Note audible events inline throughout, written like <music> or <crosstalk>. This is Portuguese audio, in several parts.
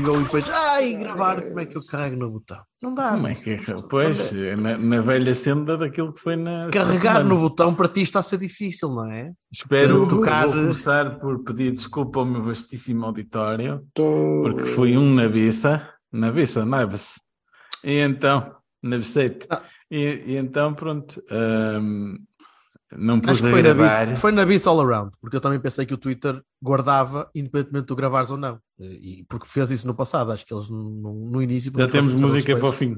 Go e depois, ai, gravar, como é que eu carrego no botão? Não dá. Como é que é? Pois, na, na velha senda daquilo que foi na. Carregar semana. no botão para ti está a ser difícil, não é? Espero tocar- Vou começar por pedir desculpa ao meu vastíssimo auditório, porque fui um nabiça, nabiça, nabes. E então, nabicete. Ah. E, e então, pronto, hum, não pus que foi na, bis, foi na bis all around, porque eu também pensei que o Twitter guardava, independentemente de tu gravares ou não. E, porque fez isso no passado, acho que eles no, no início. Já temos música para o fim.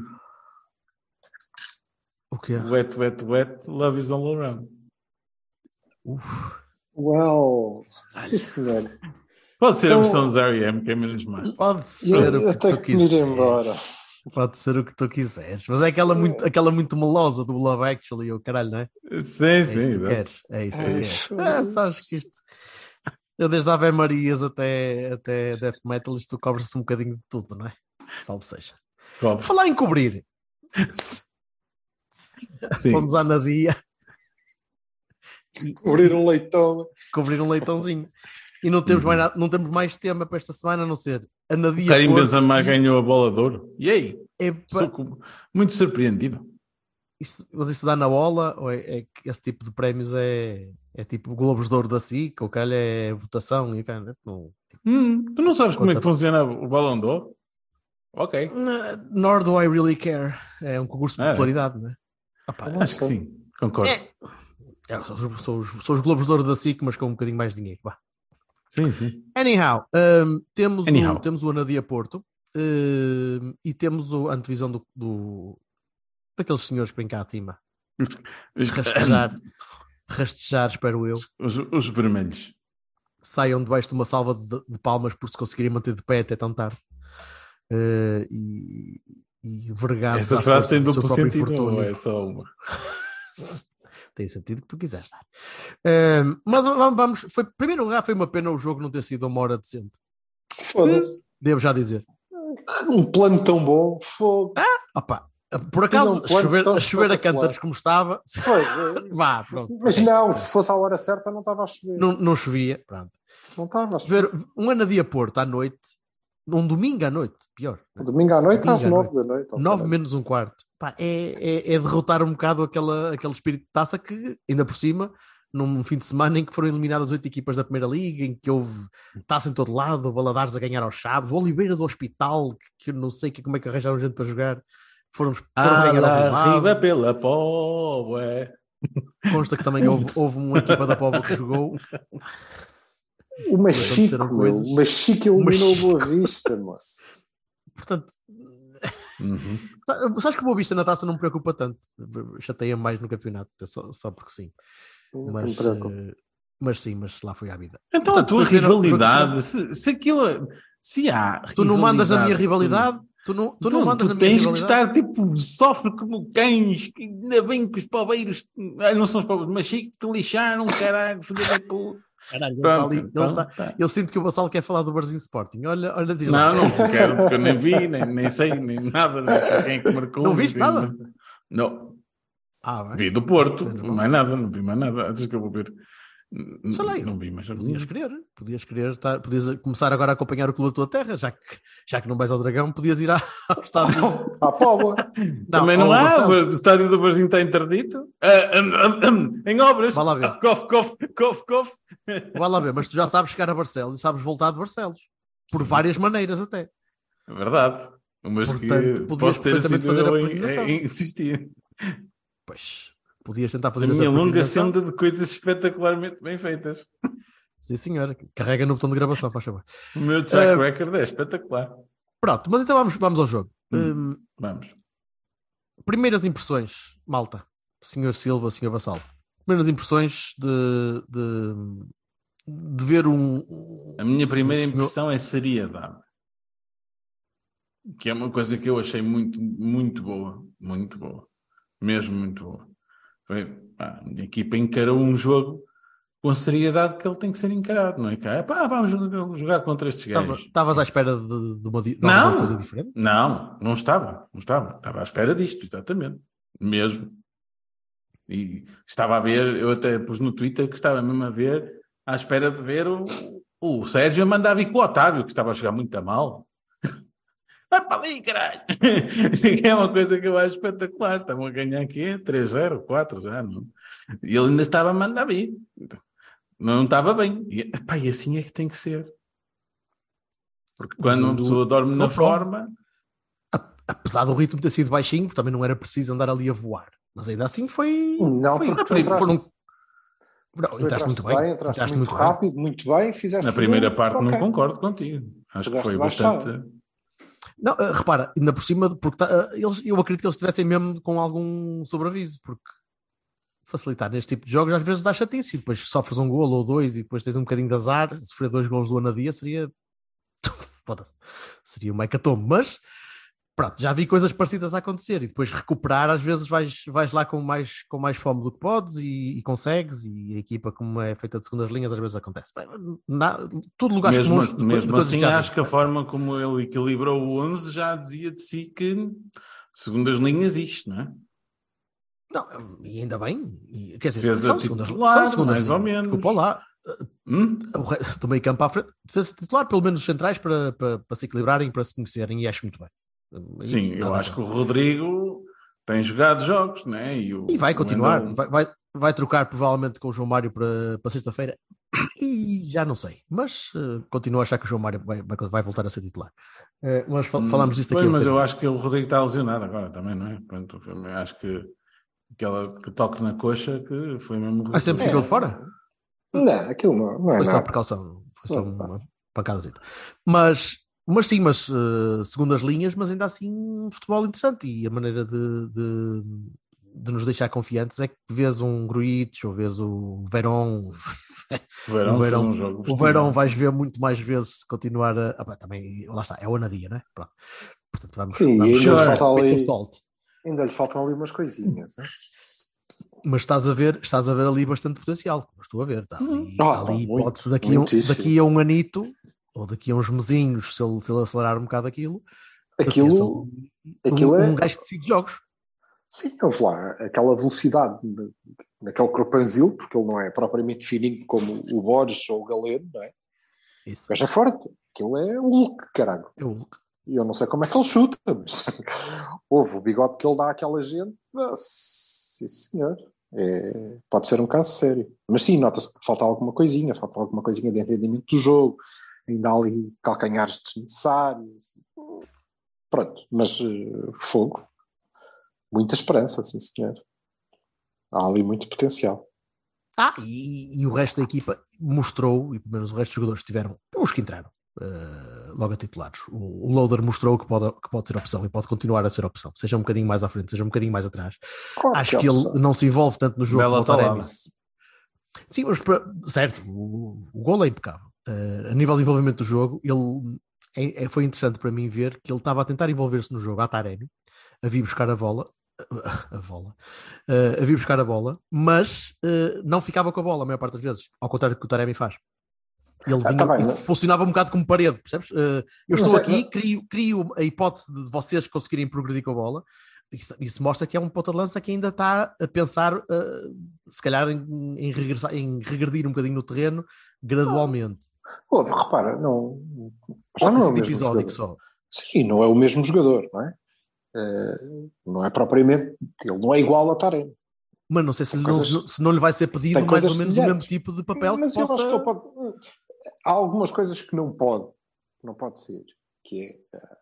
O quê? Wet, wet, wet, love is all around. Well, sim senhor. Pode ser Então- a versão dos R.E.M., que é menos má. Pode Eu, ser eu que tenho tu que me ir embora. Pode ser o que tu quiseres. Mas é aquela muito, aquela muito melosa do Love Actually, o caralho, não é? Sim, É sim, isso que tu exato. queres. É isso que tu É queres. É, sabes que isto. Eu desde Ave Marias até, até Death Metal, isto cobra-se um bocadinho de tudo, não é? Salve seja. Cobre-se. Falar em cobrir, <laughs> Sim. fomos à Nadia Cobrir um leitão. cobrir um leitãozinho. E não temos, mais, não temos mais tema para esta semana a não ser a Nadia. Karim Porto. Benzema ganhou a bola de ouro. E aí? Epá, Sou muito surpreendido. isso- mas isso dá na bola? Ou é, é que esse tipo de prémios é, é tipo Globos de Ouro da SIC? Ou calhar é votação? E, cara, não, Hum, tu não sabes como é que funciona o balão de ouro? Ok. Nor do I really care. É um concurso de Ah, é. popularidade, não é? Opa, Acho que sim. Concordo. É. é, são, os, os Globos de Ouro da SIC, mas com um bocadinho mais de dinheiro. Vá. Sim, sim. Anyhow, um, temos, Anyhow. O, temos o Anadia Porto um, e temos o, a antevisão do, do, daqueles senhores que vêm cá acima. <laughs> Rastejar, rastejar, espero eu. os, os vermelhos. Saiam debaixo de uma salva de, de palmas por se conseguirem manter de pé até tão tarde. Uh, e, e vergados Essa frase tem duplo sentido ou é só uma? <laughs> tem sentido que tu quiseres dar. Um, mas vamos, foi, em primeiro lugar, foi uma pena o jogo não ter sido uma hora decente. Foda-se. Devo já dizer. Um plano tão bom. Fogo. Opa, por acaso, chover, a chover a cântaros como estava, Pois, <laughs> é vá, pronto. Mas não, se fosse à hora certa, não estava a chover. Não, não chovia. Pronto. Não estava a chover. Ver, um Anadia Porto à noite, um domingo à noite, pior. né? Domingo à noite, às Domingo à nove da noite. Nove menos um quarto. Pá, é, é, é derrotar um bocado aquela, aquele espírito de taça que, ainda por cima, num fim de semana em que foram eliminadas oito equipas da Primeira Liga, em que houve taça em todo lado, o Valadares a ganhar aos Chaves, o Oliveira do Hospital, que, que eu não sei que, como é que arranjaram gente para jogar, foram, foram Ah, ganhar ao arriba pela pobre. Consta que também houve, houve uma equipa da Póvoa que jogou. O Machico. O Machico eliminou o Machico. Boa Vista, moço. <laughs> Portanto, Uhum. sa- sabes que o Boa Vista na taça não me preocupa tanto. Chateia mais no campeonato, só, só porque sim. Não me Mas, preocupa. eh, mas sim, mas lá foi à vida. Então a Portanto, tua foi ver- rivalidade, se, se aquilo. Se há. Tu não mandas na minha rivalidade, rivalidade, tu não, tu Tu, não mandas tu na minha tens que estar tipo, sofre como cães, que ainda bem que os poveiros, ah, não são os poveiros, mas chico, te lixaram, caralho, da puta. Caralho, ele tá Pronto, ali, ele então, tá- tá. Eu sinto que o Bassal quer falar do Barzinho Sporting. Olha, olha, diz. Não, não quero, porque eu nem vi, nem, nem sei, nem nada, nem sei quem é que marcou. Não viste vi nada? Não, Ah, bem. vi do Porto, Menos mal. mais nada, não vi mais nada, antes que eu vou ver. Sei lá, não vi, mas Podias querer, podias querer estar, podias começar agora a acompanhar o clube da tua terra, já que, já que não vais ao Dragão, podias ir à- <laughs> ao estádio. À Póvoa. Também não há, o estádio do Brasil está interdito. Ah, hum, hum, em obras. Vá lá ver. Ah, <laughs> Cof, cof, cof, cof. Vai lá ver, mas tu já sabes chegar a Barcelos e sabes voltar de Barcelos. Por várias maneiras até. É verdade. Mas Portanto, que podias posso ter perfeitamente sido fazer a em insistir. Pois, podias tentar A fazer essa minha longa senda de coisas espetacularmente bem feitas. Sim, senhora. Carrega no botão de gravação, faz favor. O meu track Ah, record é espetacular. Pronto, mas então vamos, vamos ao jogo. Hum. Hum, Vamos. primeiras impressões, malta. Senhor Silva, senhor Vassal. primeiras impressões de, de, de ver um. A minha primeira um senhor- impressão é seriedade. Que é uma coisa que eu achei muito, muito boa. Muito boa. Mesmo muito boa. Foi, pá, a minha equipa encarou um jogo com a seriedade que ele tem que ser encarado, não é? Cá, pá, vamos jogar, contra estes gajos. Estavas à espera de, de uma, de Não. coisa diferente? Não, não estava, não estava. Estava à espera disto, exatamente. Mesmo. E estava a ver, eu até pus no Twitter que estava mesmo a ver, à espera de ver o, o Sérgio a mandar vir com o Otávio, que estava a jogar muito a mal. Vai para ali, caralho! <laughs> É uma coisa que eu acho espetacular. Estavam a ganhar aqui 3-0, 4 já. Não? E ele ainda estava a mandar vir. Não estava bem. E, epá, e assim é que tem que ser. Porque quando uma pessoa dorme na forma, Apesar do ritmo ter sido baixinho, também não era preciso andar ali a voar. Mas ainda assim foi. Não, foi, porque foi- entraste- foram- Não, entraste muito bem. entraste entraste muito, muito bem. rápido, muito bem, fizeste Na primeira tudo, parte não concordo contigo. Acho que foi bastante. Não, eh, repara, ainda por cima, porque tá, eh, eles, eu acredito que eles estivessem mesmo com algum sobreaviso, porque facilitar neste tipo de jogos às vezes dá chatice, depois sofres um golo ou dois e depois tens um bocadinho de azar, sofrer dois golos do Anadia seria <laughs> foda-se, seria uma hecatombe, mas pronto, já vi coisas parecidas a acontecer e depois recuperar às vezes vais, vais lá com mais, com mais fome do que podes e, e consegues e a equipa como é feita de segundas linhas às vezes acontece. Na, tudo lugares Mesmo, comuns, de- mesmo de assim, acho que a forma como ele equilibrou o 11 já dizia de si que, segundo as linhas, isto, não é? Não, e ainda bem, e, quer dizer, Fez são segundas, titular, são segundas mais ou linhas. menos. Desculpa lá, Hum? do meio campo à frente, fez titular pelo menos os centrais para, para, para se equilibrarem, para se conhecerem, e acho muito bem. Sim, eu acho que o Rodrigo tem jogado jogos, não é? E, o, E vai continuar, vai, vai, vai trocar provavelmente com o João Mário para, para sexta-feira, e já não sei, mas eh, continuo a achar que o João Mário vai, vai, vai voltar a ser titular. Eh, mas fal- Hum, falámos disso pois, aqui. mas eu acho que o Rodrigo está lesionado agora também, não é? Pronto, eu acho que aquela que toque na coxa que foi mesmo. Ah, sempre ficou de fora? Não, aquilo não, não é Foi só nada. precaução, foi Só só uma pancada. Mas, mas sim, mas uh, segundas linhas, mas ainda assim um futebol interessante e a maneira de, de, de nos deixar confiantes é que vês um Gruitch ou vês o Verón. O Verão, o um jogo o. Verón vais ver muito mais vezes continuar a. ah, pá, também, lá está, é o Anadia, né? Pronto. Portanto, vamos, Sim, vamos ainda chorar, falta ali- salt. Ainda lhe faltam ali umas coisinhas. né? Mas estás a ver, estás a ver ali bastante potencial, como estou a ver. Está ali, Ah, está ali hipótese daqui, um, daqui a um anito, ou daqui a uns mesinhos, se ele, se ele acelerar um bocado aquilo, Aquilo, um, aquilo é. um gajo que decide jogos. Sim, vamos lá, aquela velocidade de- naquele corpanzil, porque ele não é propriamente fininho como o Borges ou o Galeno, não é? Isso. Gajo é forte. Aquilo é o Hulk, caralho. É o Hulk. E eu não sei como é que ele chuta, mas <laughs> houve o bigode que ele dá àquela gente. ah, Sim, senhor. É, pode ser um caso sério. Mas sim, nota-se que falta alguma coisinha, falta alguma coisinha de entendimento do jogo, ainda há ali calcanhares desnecessários. Pronto, mas eh, fogo. Muita esperança, sim, senhor. Há ali muito potencial. Ah, e, e o resto da equipa mostrou, e pelo menos o resto dos jogadores tiveram, os que entraram eh, logo a titulares. O, o Loader mostrou que pode, que pode ser opção e pode continuar a ser opção, seja um bocadinho mais à frente, seja um bocadinho mais atrás. Claro Acho que é que ele não se envolve tanto no jogo Bela como o. Sim, mas para- certo, o, o gol é impecável. Eh, a nível de envolvimento do jogo, ele é- é- foi interessante para mim ver que ele estava a tentar envolver-se no jogo à Taremi, a vir buscar a bola, <laughs> a bola, eh, a vir buscar a bola, mas eh, não ficava com a bola a maior parte das vezes, ao contrário do que o Taremi faz. Ele Ah, vinha, tá bem, funcionava um bocado como parede, percebes? Eh, eu estou é- aqui, crio, crio a hipótese de vocês conseguirem progredir com a bola. Isso, isso mostra que é um ponta de lança que ainda está a pensar, se calhar, em, em regressar, em regredir um bocadinho no terreno gradualmente. Ouve, repara, não, já não é o mesmo jogador. só. Sim, não é o mesmo jogador, não é? Eh, não é propriamente, ele não é igual a Taremi. Mas não sei se, coisas- não, se não lhe vai ser pedido mais ou menos o mesmo tipo de papel Mas que eu possa... acho que ele pode. Há algumas coisas que não pode, não pode ser, que é eh,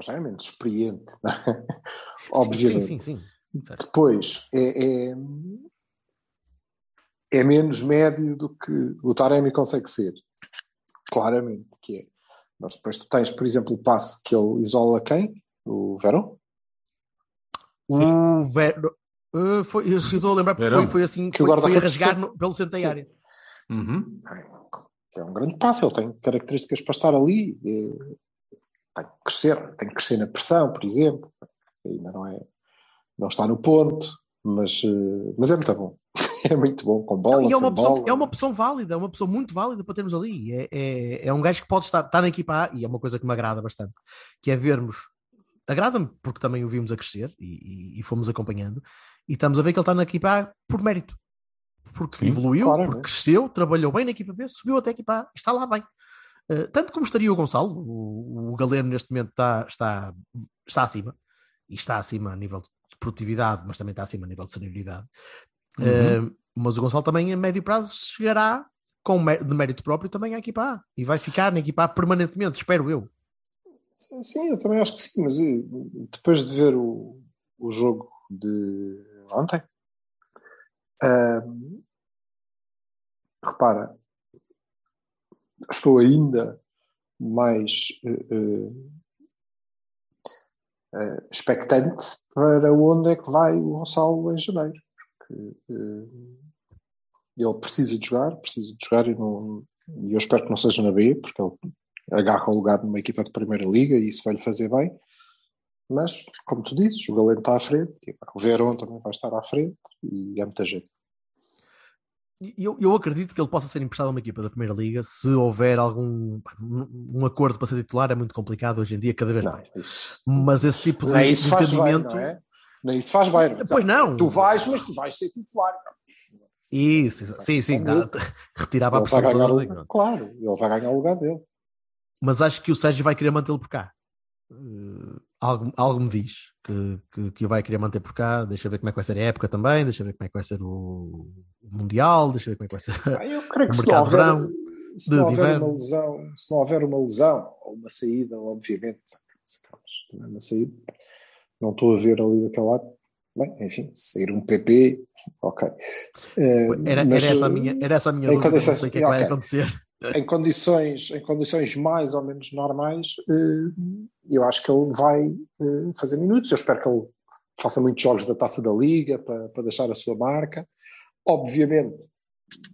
já é menos experiente, não é? Sim, obviamente. Sim, sim, sim. Depois é, é, é menos médio do que o Taremi consegue ser, claramente, que é. Mas depois tu tens, por exemplo, o passe que ele isola quem? O Verão? O Ver... Uh, foi, eu estou a lembrar porque Verão. foi, foi assim Que foi, guarda foi a rasgar no- pelo centro da área. Uhum. É um grande passo, ele tem características para estar ali. eh, Tem que crescer, tem que crescer na pressão, por exemplo. Ainda não é, não está no ponto, mas, eh, mas é muito bom. É muito bom, com bola, E é uma, opção, bola. é uma opção válida, é uma opção muito válida para termos ali. É, é, é um gajo que pode estar, estar na equipa A, e é uma coisa que me agrada bastante, que é vermos, agrada-me porque também o vimos a crescer e, e- e fomos acompanhando, e estamos a ver que ele está na equipa A por mérito. Porque Sim, evoluiu, claramente. porque cresceu, trabalhou bem na equipa B, subiu até a equipa A, está lá bem. Uh, tanto como estaria o Gonçalo, o, o Galeno neste momento está, está, está acima, e está acima a nível de produtividade, mas também está acima a nível de senioridade. Uhum. Uh, mas o Gonçalo também a médio prazo chegará com de mérito próprio também à equipa A e vai ficar na equipa A permanentemente, espero eu. Sim, sim, eu também acho que sim, mas depois de ver o, o jogo de ontem, repara, estou ainda mais eh, eh, expectante para onde é que vai o Gonçalo em janeiro. Porque ele precisa de jogar, precisa de jogar e, não, eu espero que não seja na B, porque ele agarra o lugar numa equipa de primeira liga e isso vai lhe fazer bem. Mas, como tu dizes, o Galeno está à frente, o Verón também vai estar à frente e é muita gente. Eu, eu acredito que ele possa ser emprestado a uma equipa da Primeira Liga se houver algum um, acordo para ser titular. É muito complicado hoje em dia, cada vez Não, mais. isso, Mas esse tipo de, isso de faz bem, entendimento. não é? Nem isso faz bem. não é? Pois não. Tu vais, mas tu vais ser titular. Isso, sim, sim. Ele dá- Retirava a vai pressão toda. e o- claro, ele vai ganhar o lugar dele. Mas acho que o Sérgio vai querer mantê-lo por cá. Uh, algo, algo me diz que, que, que o vai querer manter por cá. Deixa eu ver como é que vai ser a época também. Deixa eu ver como é que vai ser o, Mundial. Deixa eu ver como é que vai ser. Ah, Eu creio que O se não mercado houver, verão, se não houver uma lesão, se não houver uma lesão ou uma saída, obviamente, não é uma saída, não estou a ver ali daquele lado. Bem, enfim, sair um PP, ok. Eh, Era, mas, era, essa a eh, minha, era essa a minha dúvida. Não sei o que é que vai ok. acontecer. em condições, em condições mais ou menos normais, eh, eu acho que ele vai eh, fazer minutos. Eu espero que ele faça muitos jogos da taça da Liga para, para deixar a sua marca. Obviamente,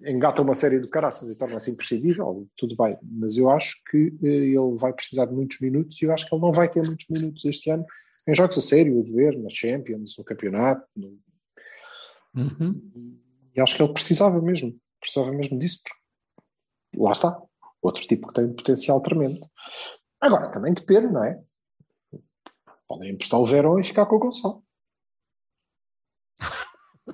engata uma série de caraças e torna-se imprescindível, tudo bem, mas eu acho que eh, ele vai precisar de muitos minutos e eu acho que ele não vai ter muitos minutos este ano em jogos a sério, a dever, na Champions, no campeonato. no- Uhum. E acho que ele precisava mesmo, precisava mesmo disso, porque lá está, outro tipo que tem um potencial tremendo. Agora, também depende, não é? Podem emprestar o Verón e ficar com o Gonçalo.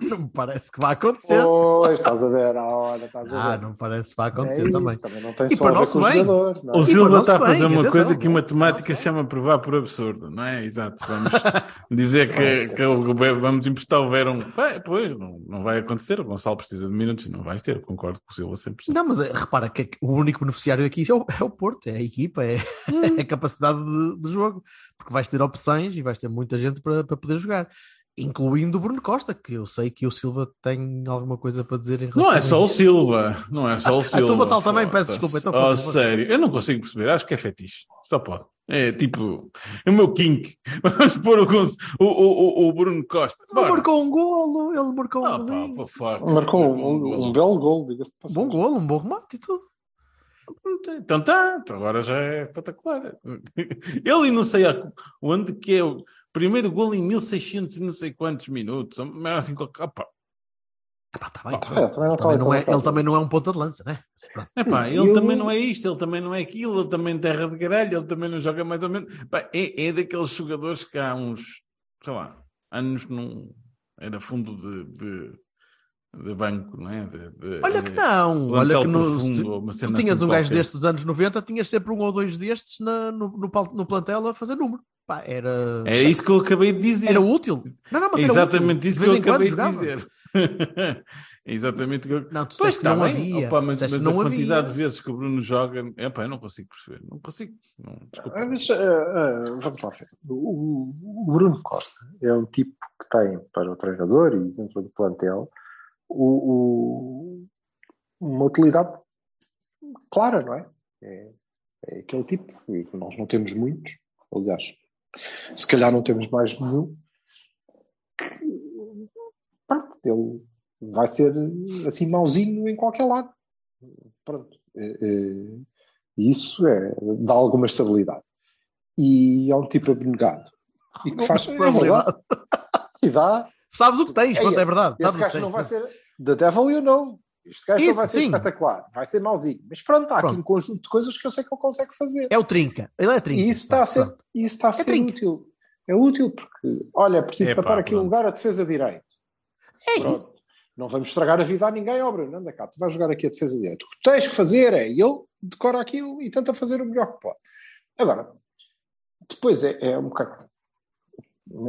Não me parece que vai acontecer. Pois, estás a ver, ah, olha, estás a Ah, ver. não parece que vai É acontecer isso, também. também não tem E só a para ver nosso com o bem. jogador. Não é? O Silva está a fazer bem, uma atenção. coisa que em matemática se chama provar por absurdo, não é? Exato. Vamos <laughs> dizer que, que o- vamos emprestar o Verão. Bem, pois, não, não vai acontecer. O Gonçalo precisa de minutos e não vais ter. Concordo com o Silva 100%. Não, mas eh, repara que o único beneficiário aqui é o, é o Porto, é a equipa, é, <laughs> é a capacidade de, de jogo, porque vais ter opções e vais ter muita gente para, para poder jogar, incluindo o Bruno Costa, que eu sei que o Silva tem alguma coisa para dizer em relação Não é só o. Silva. Não é só o <laughs> Ah, Silva. tu, Vassal, também, peço desculpa, então, Oh, sério. Eu não consigo perceber. Acho que é fetiche. Só pode. É tipo, é o meu kink. <laughs> Vamos pôr o, o, o, o, Bruno Costa. Ele marcou um golo, ele marcou Ah, um pô, fuck. Marcou um, um- golo. um belo gol, diga-se de passagem. Bom golo, um bom remate e tudo. Então tá, então agora já é espetacular. <laughs> Ele não sei a- onde que é o primeiro gol em 1600 e não sei quantos minutos. Mas assim, opa, Epá, tá bem, É, tá bem. também não Também está não é- ele também não é um ponta de lança, né? Epá, E ele eu- também não é isto, ele também não é aquilo, ele também terra de caralho, ele também não joga mais ou menos. Pá, é, é daqueles jogadores que há uns, sei lá, anos não era fundo de, de, de banco, não é? De- de- Olha que não, olha que no, profundo, se tu, tu tinhas assim um gajo qualquer. destes dos anos 90, tinhas sempre um ou dois destes na- no, no, no plantel a fazer número. Pá, era, É isso que eu acabei de dizer. era útil. Não, não, mas era Exatamente útil. isso que eu acabei de dizer. <laughs> Exatamente o que eu... Não, tu Pois que está não bem, havia. opa, mas, mas que a não quantidade havia. de vezes que o Bruno joga, epá, eu não consigo perceber. Não consigo. Não, desculpa. Ah, mas, ah, ah, vamos lá ver. O, o Bruno Costa é um tipo que tem para o treinador e dentro do plantel o, o- uma utilidade clara, não é? é? é aquele tipo, e nós não temos muitos, aliás, se calhar não temos mais nenhum, que pronto, ele vai ser assim mauzinho em qualquer lado. Pronto. Eh, eh, Isso é, dá alguma estabilidade. E é um tipo abnegado. E que faz é verdade. E dá. Sabes o que tens, pronto, é verdade. Esse Sabes o que gajo tens. não vai ser. The devil you know. Este gajo não Isso, vai ser sim. espetacular. Vai ser mauzinho. Mas pronto, há aqui Pronto. um conjunto de coisas que eu sei que ele consegue fazer. É o trinca. Ele é trinca. E isso está a ser, Pronto. isso está a ser trinca. útil. É útil porque, olha, preciso Epá, tapar aqui um pronto. lugar a defesa direito. É Pronto. isso. Não vamos estragar a vida a ninguém, ó Bruno, anda cá, tu vais jogar aqui a defesa direita. O que tens que fazer é, e ele decora aquilo e tenta fazer o melhor que pode. Agora, depois é, é um bocado,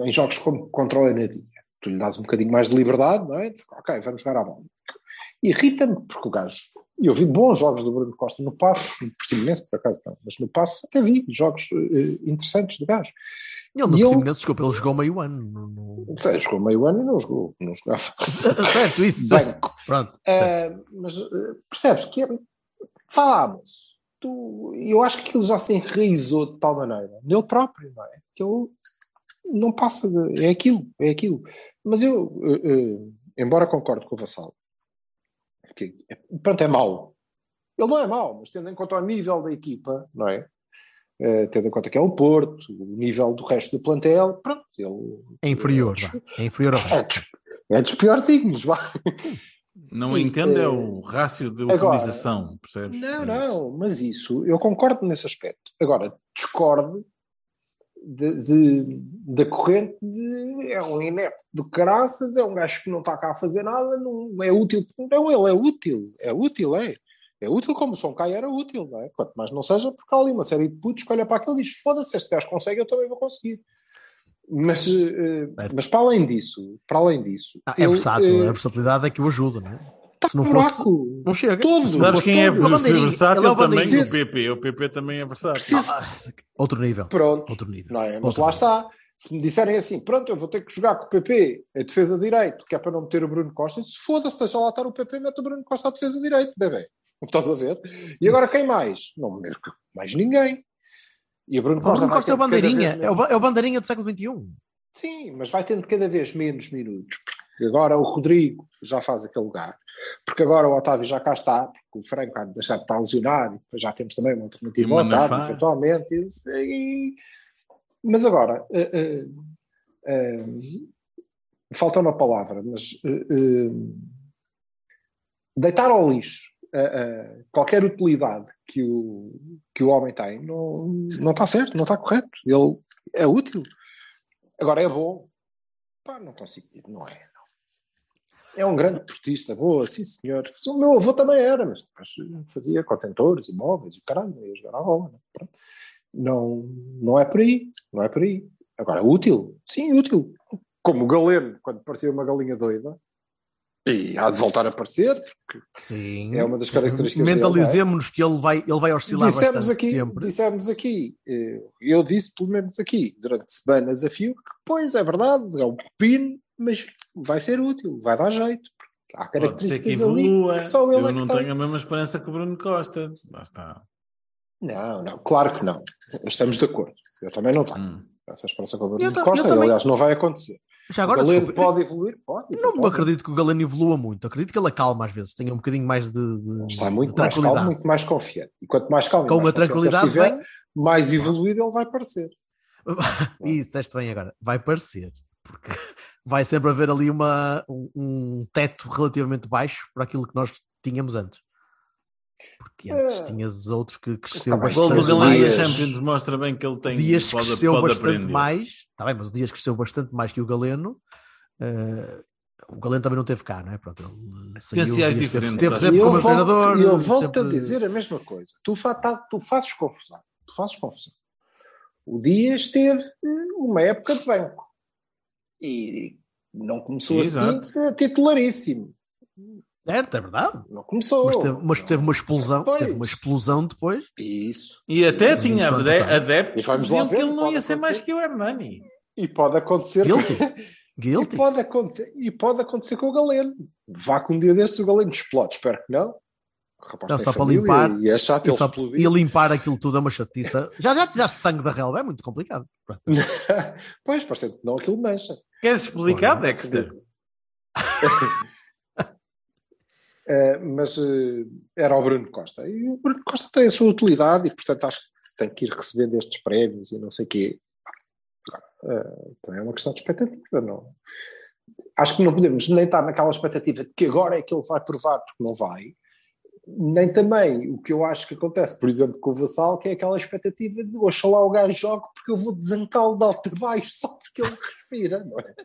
em jogos como controla na linha, tu lhe dás um bocadinho mais de liberdade, não é? De, ok, vamos jogar à bola. Irrita-me porque o gajo, e eu vi bons jogos do Bruno Costa no passo, no Portimonense por acaso não, mas no passo até vi jogos eh, interessantes do gajo. Ele no ele- Portimonense, desculpa, ele jogou meio ano. No, no... Sei, jogou meio ano e não jogou, não jogava. <laughs> certo, isso. certo. Banco. Pronto. certo. Ah, mas ah, percebes que é. Falámos. Eu acho que aquilo já se enraizou de tal maneira, nele próprio, não é? Que ele não passa de. É aquilo, é aquilo. Mas eu, ah, ah, embora concorde com o Vassal, que é- pronto, é mau. Ele não é mau, mas tendo em conta o nível da equipa, não é? Ah, tendo em conta que é o Porto, o nível do resto do plantel, pronto, ele É inferior, vá. É inferior ao é resto. dos, é dos piorzinhos, vá. Não E, entendo é o rácio de agora- utilização, percebes? Não, É não, mas isso, eu concordo nesse aspecto. Agora, discordo de, de- da corrente de é um inepto de caraças, é um gajo que não está cá a fazer nada, não é útil. Não, ele é útil, é útil, é. É útil como o Sonkai era útil, não é? Quanto mais não seja, porque há ali uma série de putos que olha para aquilo e diz: foda-se, este gajo consegue, eu também vou conseguir. Mas, eh, mas para além disso, para além disso, Ah, é eu, versátil, eh, a versatilidade é que o ajuda, não é? Tá Se não fosse. buraco. Não chega. Não Sabes quem é todo- bandeirinha, versátil é o também? O PP. O PP também é versátil. Preciso- Ah, Outro nível. Pronto. Outro nível. Não é? Mas Outro lá nível. está. Se me disserem assim, pronto, eu vou ter que jogar com o PP a defesa direito, que é para não meter o Bruno Costa, se foda-se, deixa lá estar o PP, mete o Bruno Costa a defesa direito, bebê. Estás a ver? E agora quem mais? Não me mais ninguém. E o Bruno O Costa, Bruno Costa é o bandeirinha. É o, é o bandeirinha do século XXI. Sim, mas vai tendo cada vez menos minutos. Porque agora o Rodrigo já faz aquele lugar. Porque agora o Otávio já cá está, porque o Franco há de deixar de estar lesionado, e depois já temos também uma alternativa ao Otávio, eventualmente. E, e- mas agora, eh, eh, eh, falta uma palavra, mas deitar ao lixo qualquer utilidade que o, que o homem tem não, não está certo, não está correto. Ele é útil. Agora é bom. Pá, não consigo não é. É um grande portista, boa, sim senhor. O meu avô também era, mas fazia contentores, imóveis, e caralho, ia jogar à bola. Não, Pronto. não, não é por aí, não é por aí. Agora, útil, sim, útil. Como o Galeno, quando parecia uma galinha doida, e há de voltar a aparecer, porque Sim. É uma das características dele, Mentalizemos-nos que ele vai, ele vai oscilar dissemos aqui, sempre. dissemos aqui, eh, eu disse pelo menos aqui, durante semanas a fio, que pois é verdade, é um pepino, mas vai ser útil, vai dar jeito. Há Pode ser que características ali evolua. que só ele Eu é que não tem. tenho a mesma esperança que o Bruno Costa. Lá está. Não, não, claro que não. Estamos de acordo. Eu também não tenho. Hum. Essa esperança com o Bruno Costa, também- aliás, não vai acontecer. Já agora, o Galeno pode evoluir? Pode. não me eventualmente. acredito que o Galeno evolua muito. Acredito que ele acalma às vezes, tenha um bocadinho mais de, de- Está de muito mais calmo, muito mais confiante. E quanto mais calmo Com mais uma tranquilidade estiver, vem. mais evoluído ele vai parecer. <laughs> E disseste bem agora, vai parecer, porque vai sempre haver ali uma, um, um teto relativamente baixo para aquilo que nós tínhamos antes. Porque antes É. tinhas outro que cresceu Tá bem, O gol do bastante Galeno Champions mostra bem que ele O tem. Dias pode, cresceu pode bastante aprender. mais, está bem, mas o Dias cresceu bastante mais que o Galeno. Eh, o Galeno também não teve cá, não é? Pronto, ele saiu, teve, diferentes, teve sempre E eu como volto- treinador. e eu volto a sempre- dizer a mesma coisa. Tu, fa tás- tu fazes confusão. Tu fazes confusão. O Dias teve eh, uma época de banco. E não começou Exato. assim titularíssimo. Certo, é verdade. Não começou. Mas teve, mas teve uma explosão, Pois. teve uma explosão depois. Isso. E até Isso, tinha adeptos E que diziam que ele não ia ser mais acontecer. que o Hernani. E pode acontecer. Guilty. <laughs> E Guilty. pode acontecer, e pode acontecer com o Galeno. Vá que um dia desses o Galeno explode. Espero que não. Rapaz Não, só para limpar. E é chato E, só- e limpar aquilo tudo é uma chatice. Já já tiraste sangue da relva, é muito complicado. <laughs> Pois, parecendo que não, aquilo mancha. Queres explicar, Bom, Dexter? Eh, <laughs> mas eh, era o Bruno Costa. E o Bruno Costa tem a sua utilidade e, portanto, acho que tem que ir recebendo estes prémios e não sei o quê. Eh, também é uma questão de expectativa, não? Acho que não podemos nem estar naquela expectativa de que agora é que ele vai provar, porque não vai. Nem também o que eu acho que acontece, por exemplo, com o Vassal, que é aquela expectativa de oxalá o gajo jogue porque eu vou desancá-lo de alto a baixo só porque ele respira, não é?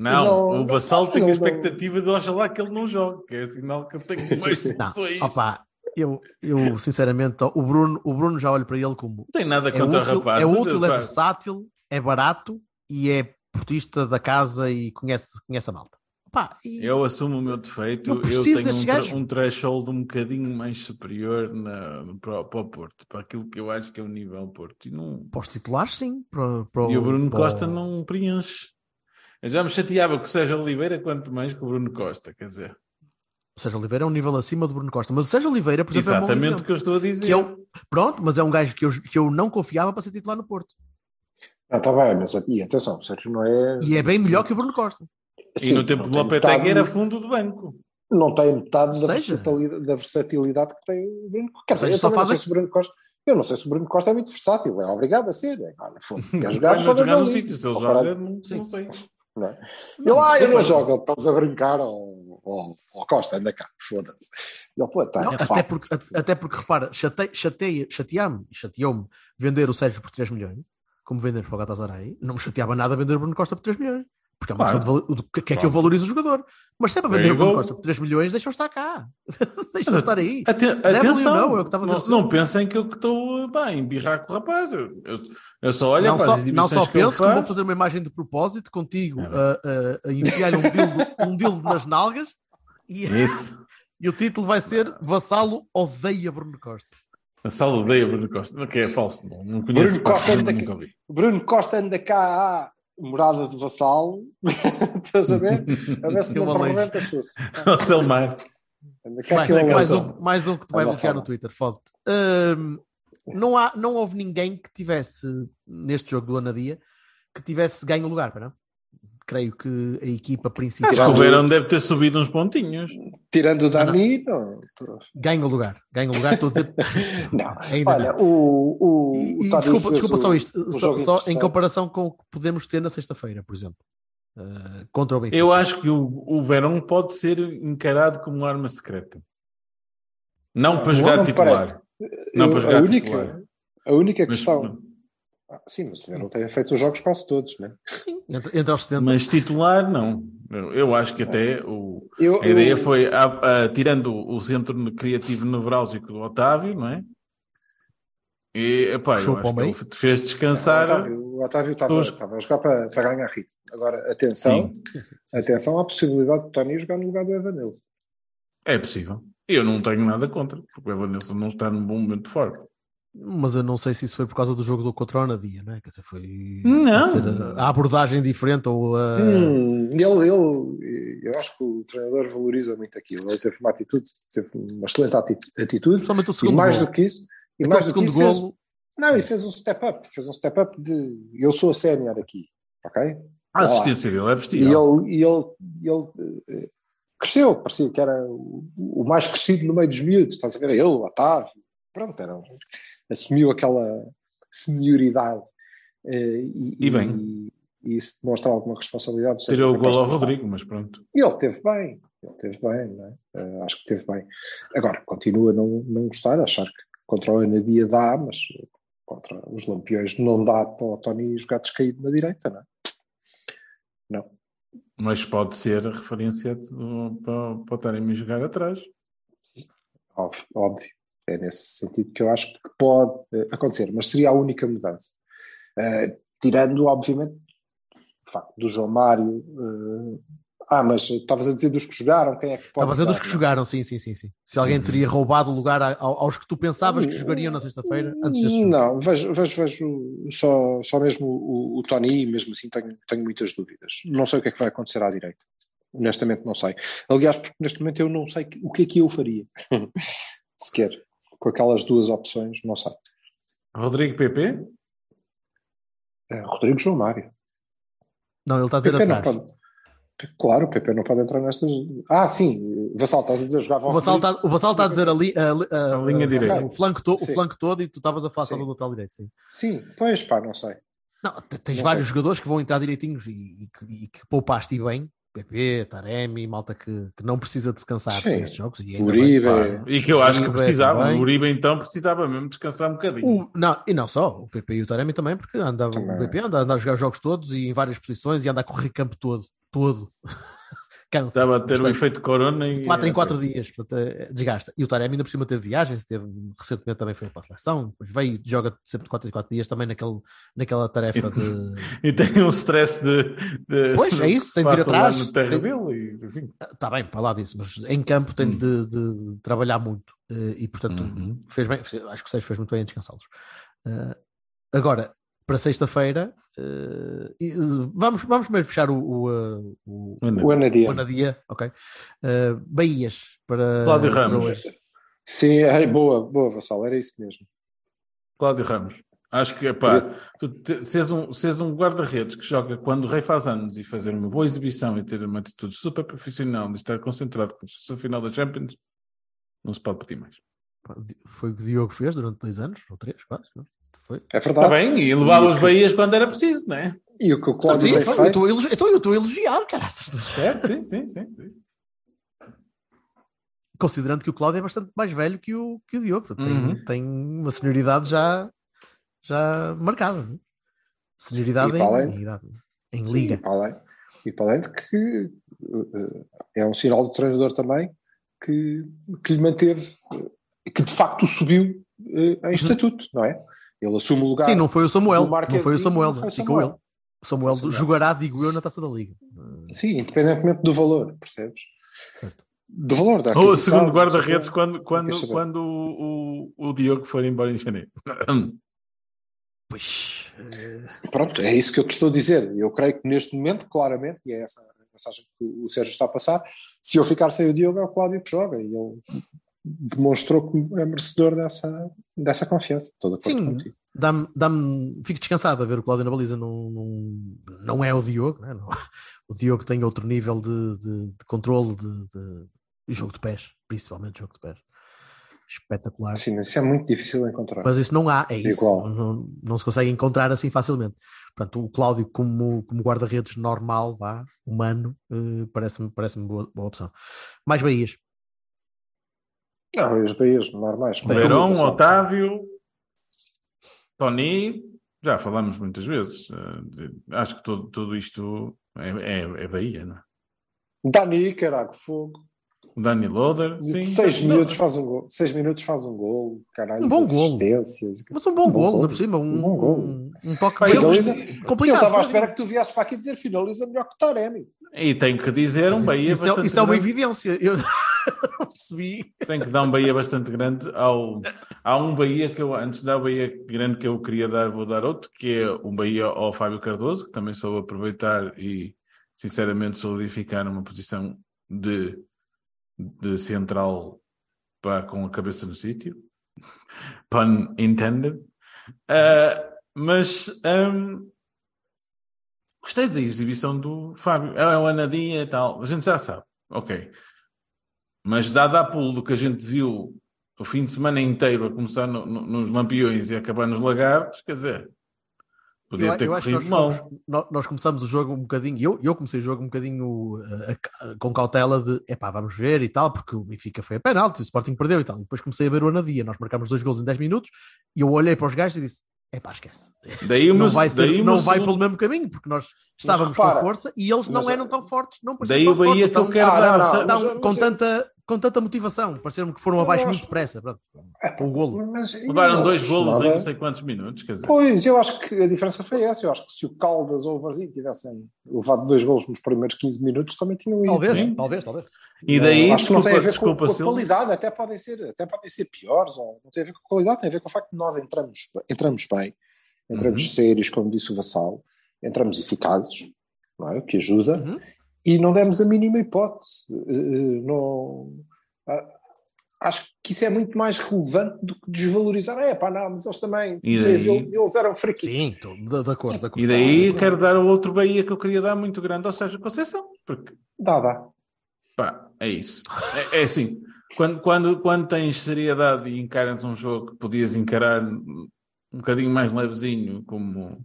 Não, Não, o Vassal não, tem a não. expectativa de oxalá que ele não jogue, que é sinal que eu tenho mais Não, soluções. opa, eu, eu sinceramente, o Bruno, o Bruno já olho para ele como Não tem nada é contra útil, o rapaz. é, útil é versátil, é barato e é portista da casa e conhece, conhece a malta. Opa, e- Eu assumo o meu defeito. Eu tenho um, tra- um threshold um bocadinho mais superior na, para, o- para o Porto, para aquilo que eu acho que é o nível Porto. E, não, para os titulares, sim. Para, para e o Bruno para Costa não preenche. Eu já me chateava com o Sérgio Oliveira, quanto mais com o Bruno Costa, quer dizer. O Sérgio Oliveira é um nível acima do Bruno Costa. Mas o Sérgio Oliveira, por exemplo, é um Exatamente o que eu estou a dizer. Que é um- Pronto, mas é um gajo que eu, que eu não confiava para ser titular no Porto. Não, está bem, mas e atenção, o Sérgio não é. E é bem melhor que o Bruno Costa. E Sim, no tempo do Lopetegui era fundo do banco. não tem metade da versatilidade, da versatilidade que tem o Bruno Costa. Quer dizer, eu só não sei faz- se o Bruno Costa. Eu não sei se o Bruno Costa é muito versátil, é obrigado a ser. É, olha, foda-se, quer <laughs> jogar, jogar no ali. sítio, se ele joga, não, não sei. Não é? Ele, ah, eu não jogo, ele estás a brincar ao, ao, ao Costa, anda cá, foda-se. Ele, pô, tá, Não, de até, porque, até porque, repara, chate- chateia- chateia-me e chateou-me vender o Sérgio por 3 milhões, como vendemos para o Gatasaray. Não me chateava nada vender o Bruno Costa por 3 milhões. Porque é uma Claro. questão de que, que é que eu valorizo o jogador. Mas se é para vender o you Bruno. Costa por 3 milhões, deixa-o estar cá. <laughs> deixa-o estar aí. Aten- Deve atenção, não, é o que estava a dizer não, não pensem que eu que estou bem, embirrar com o rapaz. Eu, eu- eu só olho não, para só, as não só penso que vou faz. fazer uma imagem de propósito contigo É a, a, a enfiar um dildo, um dildo nas nalgas e, <laughs> Isso. e o título vai ser Vassalo odeia Bruno Costa. A sala odeia Bruno Costa, que é falso, não, não conheço. Bruno Costa anda nunca cá. ouvi. Bruno Costa anda cá à morada de vassalo. <laughs> Estás a ver? A ver se <laughs> não as suas. Selmar. Mais, um, mais um que te vai bloquear no Twitter, foda Hum, não, há, não houve ninguém que tivesse, neste jogo do Anadia, que tivesse ganho o lugar, para não? Creio que a equipa principal Acho que o Verão deve ter subido uns pontinhos. Tirando o Dani, não. ganha o lugar. Ganha o lugar, estou a dizer. <laughs> Não. Ainda Olha, não. o, o, E, o desculpa, desculpa o- só isto, só, só em comparação com o que podemos ter na sexta-feira, por exemplo, Uh, contra o Benfica. Eu acho que o, o Verão pode ser encarado como uma arma secreta. Não para Não, jogar não titular. Não Eu- para a jogar única, titular. a única Mas, questão. Ah, sim, mas eu não tenho feito os jogos quase todos, né? Sim, entre, entre os 70. mas titular, não. Eu, acho que até o, Eu, a ideia eu- foi, a- a- tirando o centro criativo nevrálgico do Otávio, não é? E, epá, eu acho que ele te fez descansar. Otávio, o Otávio estava, estava a jogar para, para ganhar ritmo. Agora, atenção, atenção à possibilidade de Tony jogar no lugar do Evanilson. É possível. Eu não tenho nada contra, porque o Evanilson não está num bom momento de forma. Mas eu não sei se isso foi por causa do jogo do contra o Anadia, não é? Quer dizer, foi ser a, abordagem diferente ou a. Hum, ele, ele, eu acho que o treinador valoriza muito aquilo. Ele teve uma atitude, teve uma excelente ati- atitude. Principalmente o E segundo mais golo. do que isso, e mais do que isso, fez- não, e fez um step up. Fez um step up de eu sou a sénior aqui, ok? A Olá. assistência dele é E vestível. ele, e ele, e ele eh, cresceu, parecia que era o, o mais crescido no meio dos miúdos, estás a ver? Ele, o Otávio, pronto, era, um- assumiu aquela senioridade eh, e, E bem. e, isso demonstra alguma responsabilidade. do Tirou o gol ao. Rodrigo, mas pronto. E ele teve bem, ele teve bem, é? Eh, acho que teve bem. Agora, continua a não, não gostar, achar que contra o Anadia dá, mas contra os Lampiões não dá para o Tony jogar descaído na direita, não é? Não. Mas pode ser a referência de- para, para o Taremi jogar atrás. Óbvio, óbvio. É nesse sentido que eu acho que pode eh, acontecer, mas seria a única mudança. Eh, tirando, obviamente, o facto do João Mário. eh, ah, mas estavas a dizer dos que jogaram, quem é que pode. Estava a dizer dos que é? jogaram, sim, sim, sim, sim. Se alguém Sim. teria roubado o lugar aos que tu pensavas que jogariam na sexta-feira, antes deste jogo. Não, vejo, vejo, vejo só, só mesmo o, o Tony, mesmo assim tenho, tenho muitas dúvidas. Não sei o que é que vai acontecer à direita. Honestamente, não sei. Aliás, porque neste momento eu não sei o que é que eu faria. <laughs> Sequer. Com aquelas duas opções, não sei. Rodrigo PP? Eh, Rodrigo João Mário. Não, ele está a dizer PP não atrás. pode. Claro, o PP não pode entrar nestas. Ah, sim, Vassal, estás a dizer, jogava O Vassal está o Vassal tá a dizer ali a, li- a- A linha a- direita. O flanco, to- o flanco todo e tu estavas a falar só Sim. do lateral direito, sim. Sim, pois pá, não sei. Não, te- tens Não vários sei. jogadores que vão entrar direitinhos e, e que, e que poupaste e bem. PP, Taremi, malta que, que não precisa descansar Sim. para estes jogos. E ainda Uribe. bem. E que eu acho que Uribe precisava. também. O Uribe então precisava mesmo descansar um bocadinho. O- não, e não só, o PP e o Taremi também, porque anda, Também. o PP anda, anda a jogar os jogos todos e em várias posições e anda a correr campo todo. Todo. <laughs> Cansa. Estava a ter Portanto, efeito corona e. 4 em 4 dias, portanto, é, desgasta. E o Taremi ainda por cima teve viagens, teve, recentemente também foi para a seleção, depois veio e joga sempre de 4 em 4 dias também naquele, naquela tarefa de. <laughs> E tem um stress de. de Pois, é isso, tem de ir atrás, no terra tem- dele e, enfim. Está bem, para lá disso, mas em campo tem Hum. de, de- de trabalhar muito eh, e, portanto, Uhum. fez bem. acho que o Sérgio fez muito bem em descansá-los. Eh, agora, para sexta-feira, eh, vamos, vamos primeiro fechar o, o, eh, o, O Anadia. o Anadia, ok? Eh, Bahias para. Cláudio para Ramos. hoje. Sim, ai, boa, boa, Vassal, era isso mesmo. Cláudio Ramos. Acho que, pá, tu te- seres um, seres um guarda-redes que joga quando o Rei faz anos e fazer uma boa exibição e ter uma atitude super profissional e estar concentrado com a final da Champions, não se pode pedir mais. Foi o que o Diogo fez durante dois anos, ou três, quase. não? Foi. É Está verdade. bem, e levava os Bahias quando era preciso, não é? E o que o Cláudio Sim, tem sim, eu feito. estou a elogi- então eu estou a elogiar, caraças. Certo? Sim, sim, sim. sim. Considerando que o Cláudio é bastante mais velho que o, que o Diogo, tem, Uhum. tem uma senioridade já, já marcada. não é? Senioridade E em, além- em idade, em Sim, liga. E para além, e para além de que eh, é um sinal do treinador também que, que lhe manteve, eh, que de facto o subiu eh, em estatuto, não é? Ele assume o lugar. Sim, não foi o Samuel, não foi o Samuel, não foi o ficou Samuel. ele. O Samuel, Samuel. jogará, digo eu, na taça da liga. Sim, independentemente do valor, percebes? Certo. Do valor da Ou o segundo guarda-redes sei quando, quando, saber. quando o, o, o Diogo for embora em janeiro. <coughs> Pois. eh. Pronto, é isso que eu te estou a dizer. Eu creio que neste momento, claramente, e é essa a mensagem que o Sérgio está a passar, se eu ficar sem o Diogo é o Cláudio que joga e ele demonstrou que é merecedor dessa, dessa confiança. Toda Sim, dá-me, dá-me, fico descansado a ver o Cláudio na baliza. Não, não, não é o Diogo, né? Não- o Diogo tem outro nível de, de, de controle de, de- jogo de pés, principalmente jogo de pés. Espetacular. Sim, mas isso é muito difícil de encontrar. Mas isso não há, é isso. Igual. Não, não se consegue encontrar assim facilmente. Portanto, o Cláudio, como, como guarda-redes normal, vá, humano, eh, parece-me parece boa, boa opção. Mais Bahias. Não, os Bahias normais. Verão, comunicação. Otávio, Tony, já falamos muitas vezes. eh, acho que tudo, tudo isto é, é, é Bahia, não é? Dani, caraca, fogo. O Dani Loader, sim. seis Não, minutos faz um gol. Seis minutos faz um gol, caralho. Um bom assistências. Mas um bom, Um bom gol, ainda por cima. Um, Um bom golo. um, um toque Finaliza. gostei- Eu complicado. estava à espera que tu viesses para aqui dizer finaliza melhor que o Taremi. E tenho que dizer um Bahia isso, é, bastante isso é uma grande. evidência. Eu <laughs> não percebi. Tenho que dar um Bahia bastante grande ao. Há um Bahia que eu, antes de dar o Bahia grande que eu queria dar, vou dar outro, que é um Bahia ao Fábio Cardoso, que também soube aproveitar e, sinceramente, solidificar uma posição de, de central pá, com a cabeça no sítio. Pun intended. Ah, mas hum, gostei da exibição do Fábio. É uma nadinha e tal. A gente já sabe. Ok. Mas dado a pulo do que a gente viu o fim de semana inteiro a começar no- no- nos lampiões e acabar nos lagartos, quer dizer, podia Eu- ter eu corrido nós, mal. fomos- nós começamos o jogo um bocadinho, eu, eu comecei o jogo um bocadinho uh, a- com cautela de epá, vamos ver e tal, porque o Benfica foi a penalti, o Sporting perdeu e tal. Depois comecei a ver o Anadia, nós marcámos dois gols em 10 minutos e eu olhei para os gajos e disse: epá, esquece. Daí não vai, ser- daí não vai pelo mesmo caminho, porque nós estávamos repara, com força e eles não mas- eram tão fortes, não Daí tão o Bahia fortes, que eu tão- quero Ah, dar. com, tanta, com tanta motivação, pareceram que foram abaixo acho- muito depressa. Pronto, com o golo. Mas eu Levaram não dois golos em nada. não sei quantos minutos, quer dizer. Pois, eu acho que a diferença foi essa. Eu acho que se o Caldas ou o Varzim tivessem levado dois golos nos primeiros 15 minutos, também tinham ido. Talvez, Sim. talvez, talvez. E daí, acho que não tem a desculpa, ver desculpa, com, com a qualidade, até podem, ser, até podem ser piores, ou não tem a ver com a qualidade, tem a ver com o facto de nós entramos, entramos bem, entramos Uhum. sérios, como disse o Vassal, entramos eficazes, não é? o que ajuda, Uhum. E não demos a mínima hipótese. Eh, não, acho que isso é muito mais relevante do que desvalorizar. É pá, não, mas eles também, eles, eles eram fraquinhos. Sim, estou de, de acordo, de acordo. E daí quero dar o outro Bahia que eu queria dar muito grande ao Sérgio Conceição, Porque, Dá, dá. pá, é isso. É, é assim, quando, quando, quando tens seriedade e encaras um jogo que podias encarar um bocadinho mais levezinho, como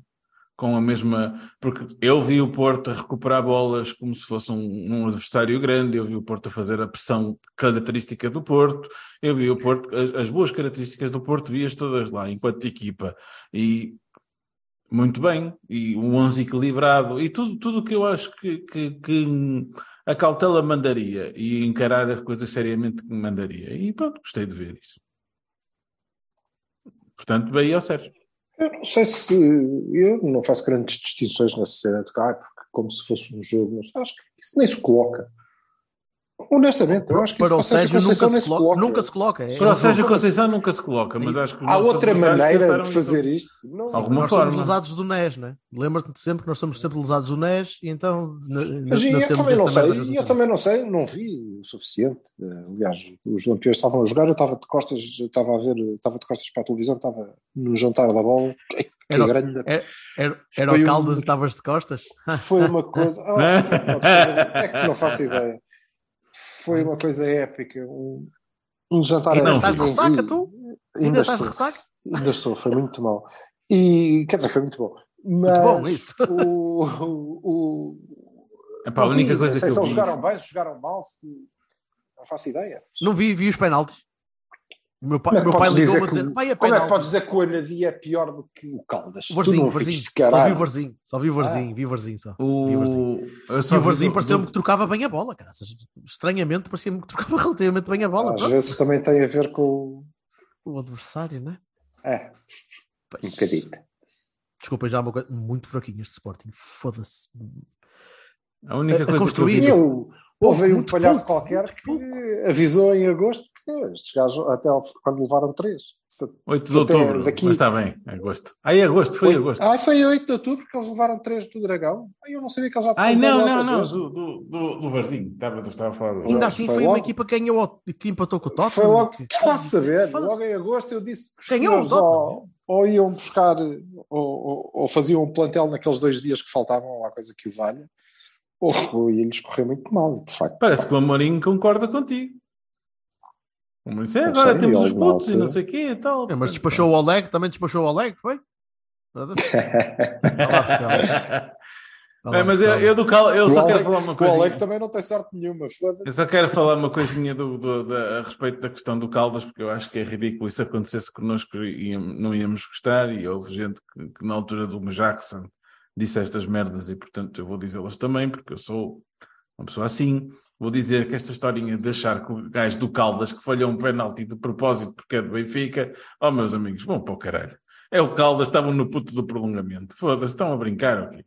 com a mesma. Porque eu vi o Porto a recuperar bolas como se fosse um, um adversário grande, eu vi o Porto a fazer a pressão característica do Porto, eu vi o Porto, as, as boas características do Porto, vi-as todas lá, enquanto equipa. E muito bem, e um 11 equilibrado, e tudo tudo o que eu acho que, que, que a cautela mandaria e encarar as coisas seriamente que mandaria. E pronto, gostei de ver isso. Portanto, bem ao Sérgio. Eu não sei se. Eu não faço grandes distinções nessa cena de cá, porque como se fosse um jogo, mas acho que isso nem se coloca. Honestamente, eu acho que Para o Sérgio nunca Conceição se, nem coloca, nunca se coloca. É- Para o Sérgio Conceição nunca se coloca, mas acho que os Há outra maneira de fazer isso. isto. Não, Alguma nós forma. somos lesados do NES, né? Lembra-te sempre que nós somos sempre lesados do NES e então Mas eu também não sei, eu também não sei, não vi o suficiente. Eh, Aliás, os lampiões estavam a jogar, eu estava de costas, eu estava a ver, estava de costas para a televisão, estava no jantar da bola. Que, que Era o- grande. Era, era, era o um- Caldas e estavas de costas? Foi uma coisa. <laughs> Oh, é que não faço ideia. Foi uma coisa épica. Um, um jantar não, estás de ressaca, tu? Ainda, Ainda estás de estou. ressaca? Ainda estou, foi muito mal. E quer dizer, foi muito bom. Mas bom, isso. O, o, o- Epá, a não única vi, coisa não sei que se eu eles vi- jogaram bem, se jogaram mal, se não faço ideia. Não vi, vi os penaltis. O meu pai, Como é que meu pai ligou-me a dizer dizer: que, pai, é como é que podes dizer que o Anadia é pior do que o Caldas? O Varzinho, não o Varzinho. Só vi o. Varzinho, só vi o Varzinho, vi o Varzinho só. O... Vi o Varzinho. E o Varzinho pareceu-me do- que trocava bem a bola, cara. Estranhamente parecia-me que trocava <laughs> relativamente bem a bola. Às Pronto. vezes também tem a ver com. O adversário, né? É, um bocadinho. Desculpa, já há uma coisa muito fraquinhas de Sporting. Foda-se. A única a coisa que eu construir. vi... E eu, houve aí um palhaço pouco, qualquer que pouco. avisou em agosto que estes gajos, até ao- quando levaram três. se- 8 de outubro, daqui- mas está bem, agosto. Aí é agosto, foi Oito- agosto. Ah, foi 8 de outubro que eles levaram três do Dragão. Ai, eu não sabia que eles já Ai, tinham não, levado não, não, vez. do, do, do, do Varzinho, estava, estava a falar do Ainda Foi- assim foi foi, uma logo. equipa que ganhou que empatou com o Tottenham. Foi logo, que- lá saber, Foda-se. logo em agosto eu disse que os Ganhou ou, ou iam buscar ou, ou, ou faziam um plantel naqueles dois dias que faltavam, ou a coisa que o valha, ou, ou ia-lhes correr muito mal, de facto. Parece que o Amorim concorda contigo. O Amorim disse, "É, agora sei, temos os putos e não sei o quê e tal. É, mas despachou o Oleg, também despachou o Oleg, foi? É, <laughs> <laughs> mas eu, eu do Cal, eu O só Alec- quero falar uma O coisa. Alec também não tem sorte nenhuma. Eu só quero falar uma coisinha do, do- da- a respeito da questão do Caldas, porque eu acho que é ridículo isso acontecesse connosco e não íamos gostar, e houve gente que, que na altura do Jackson disse estas merdas, e portanto eu vou dizê-las também, porque eu sou uma pessoa assim. Vou dizer que esta historinha de achar que o gajo do Caldas que falhou um penalti de propósito porque é do Benfica, oh meus amigos, vão para o caralho. É o Caldas, estavam no puto do prolongamento. Foda-se, estão a brincar aqui.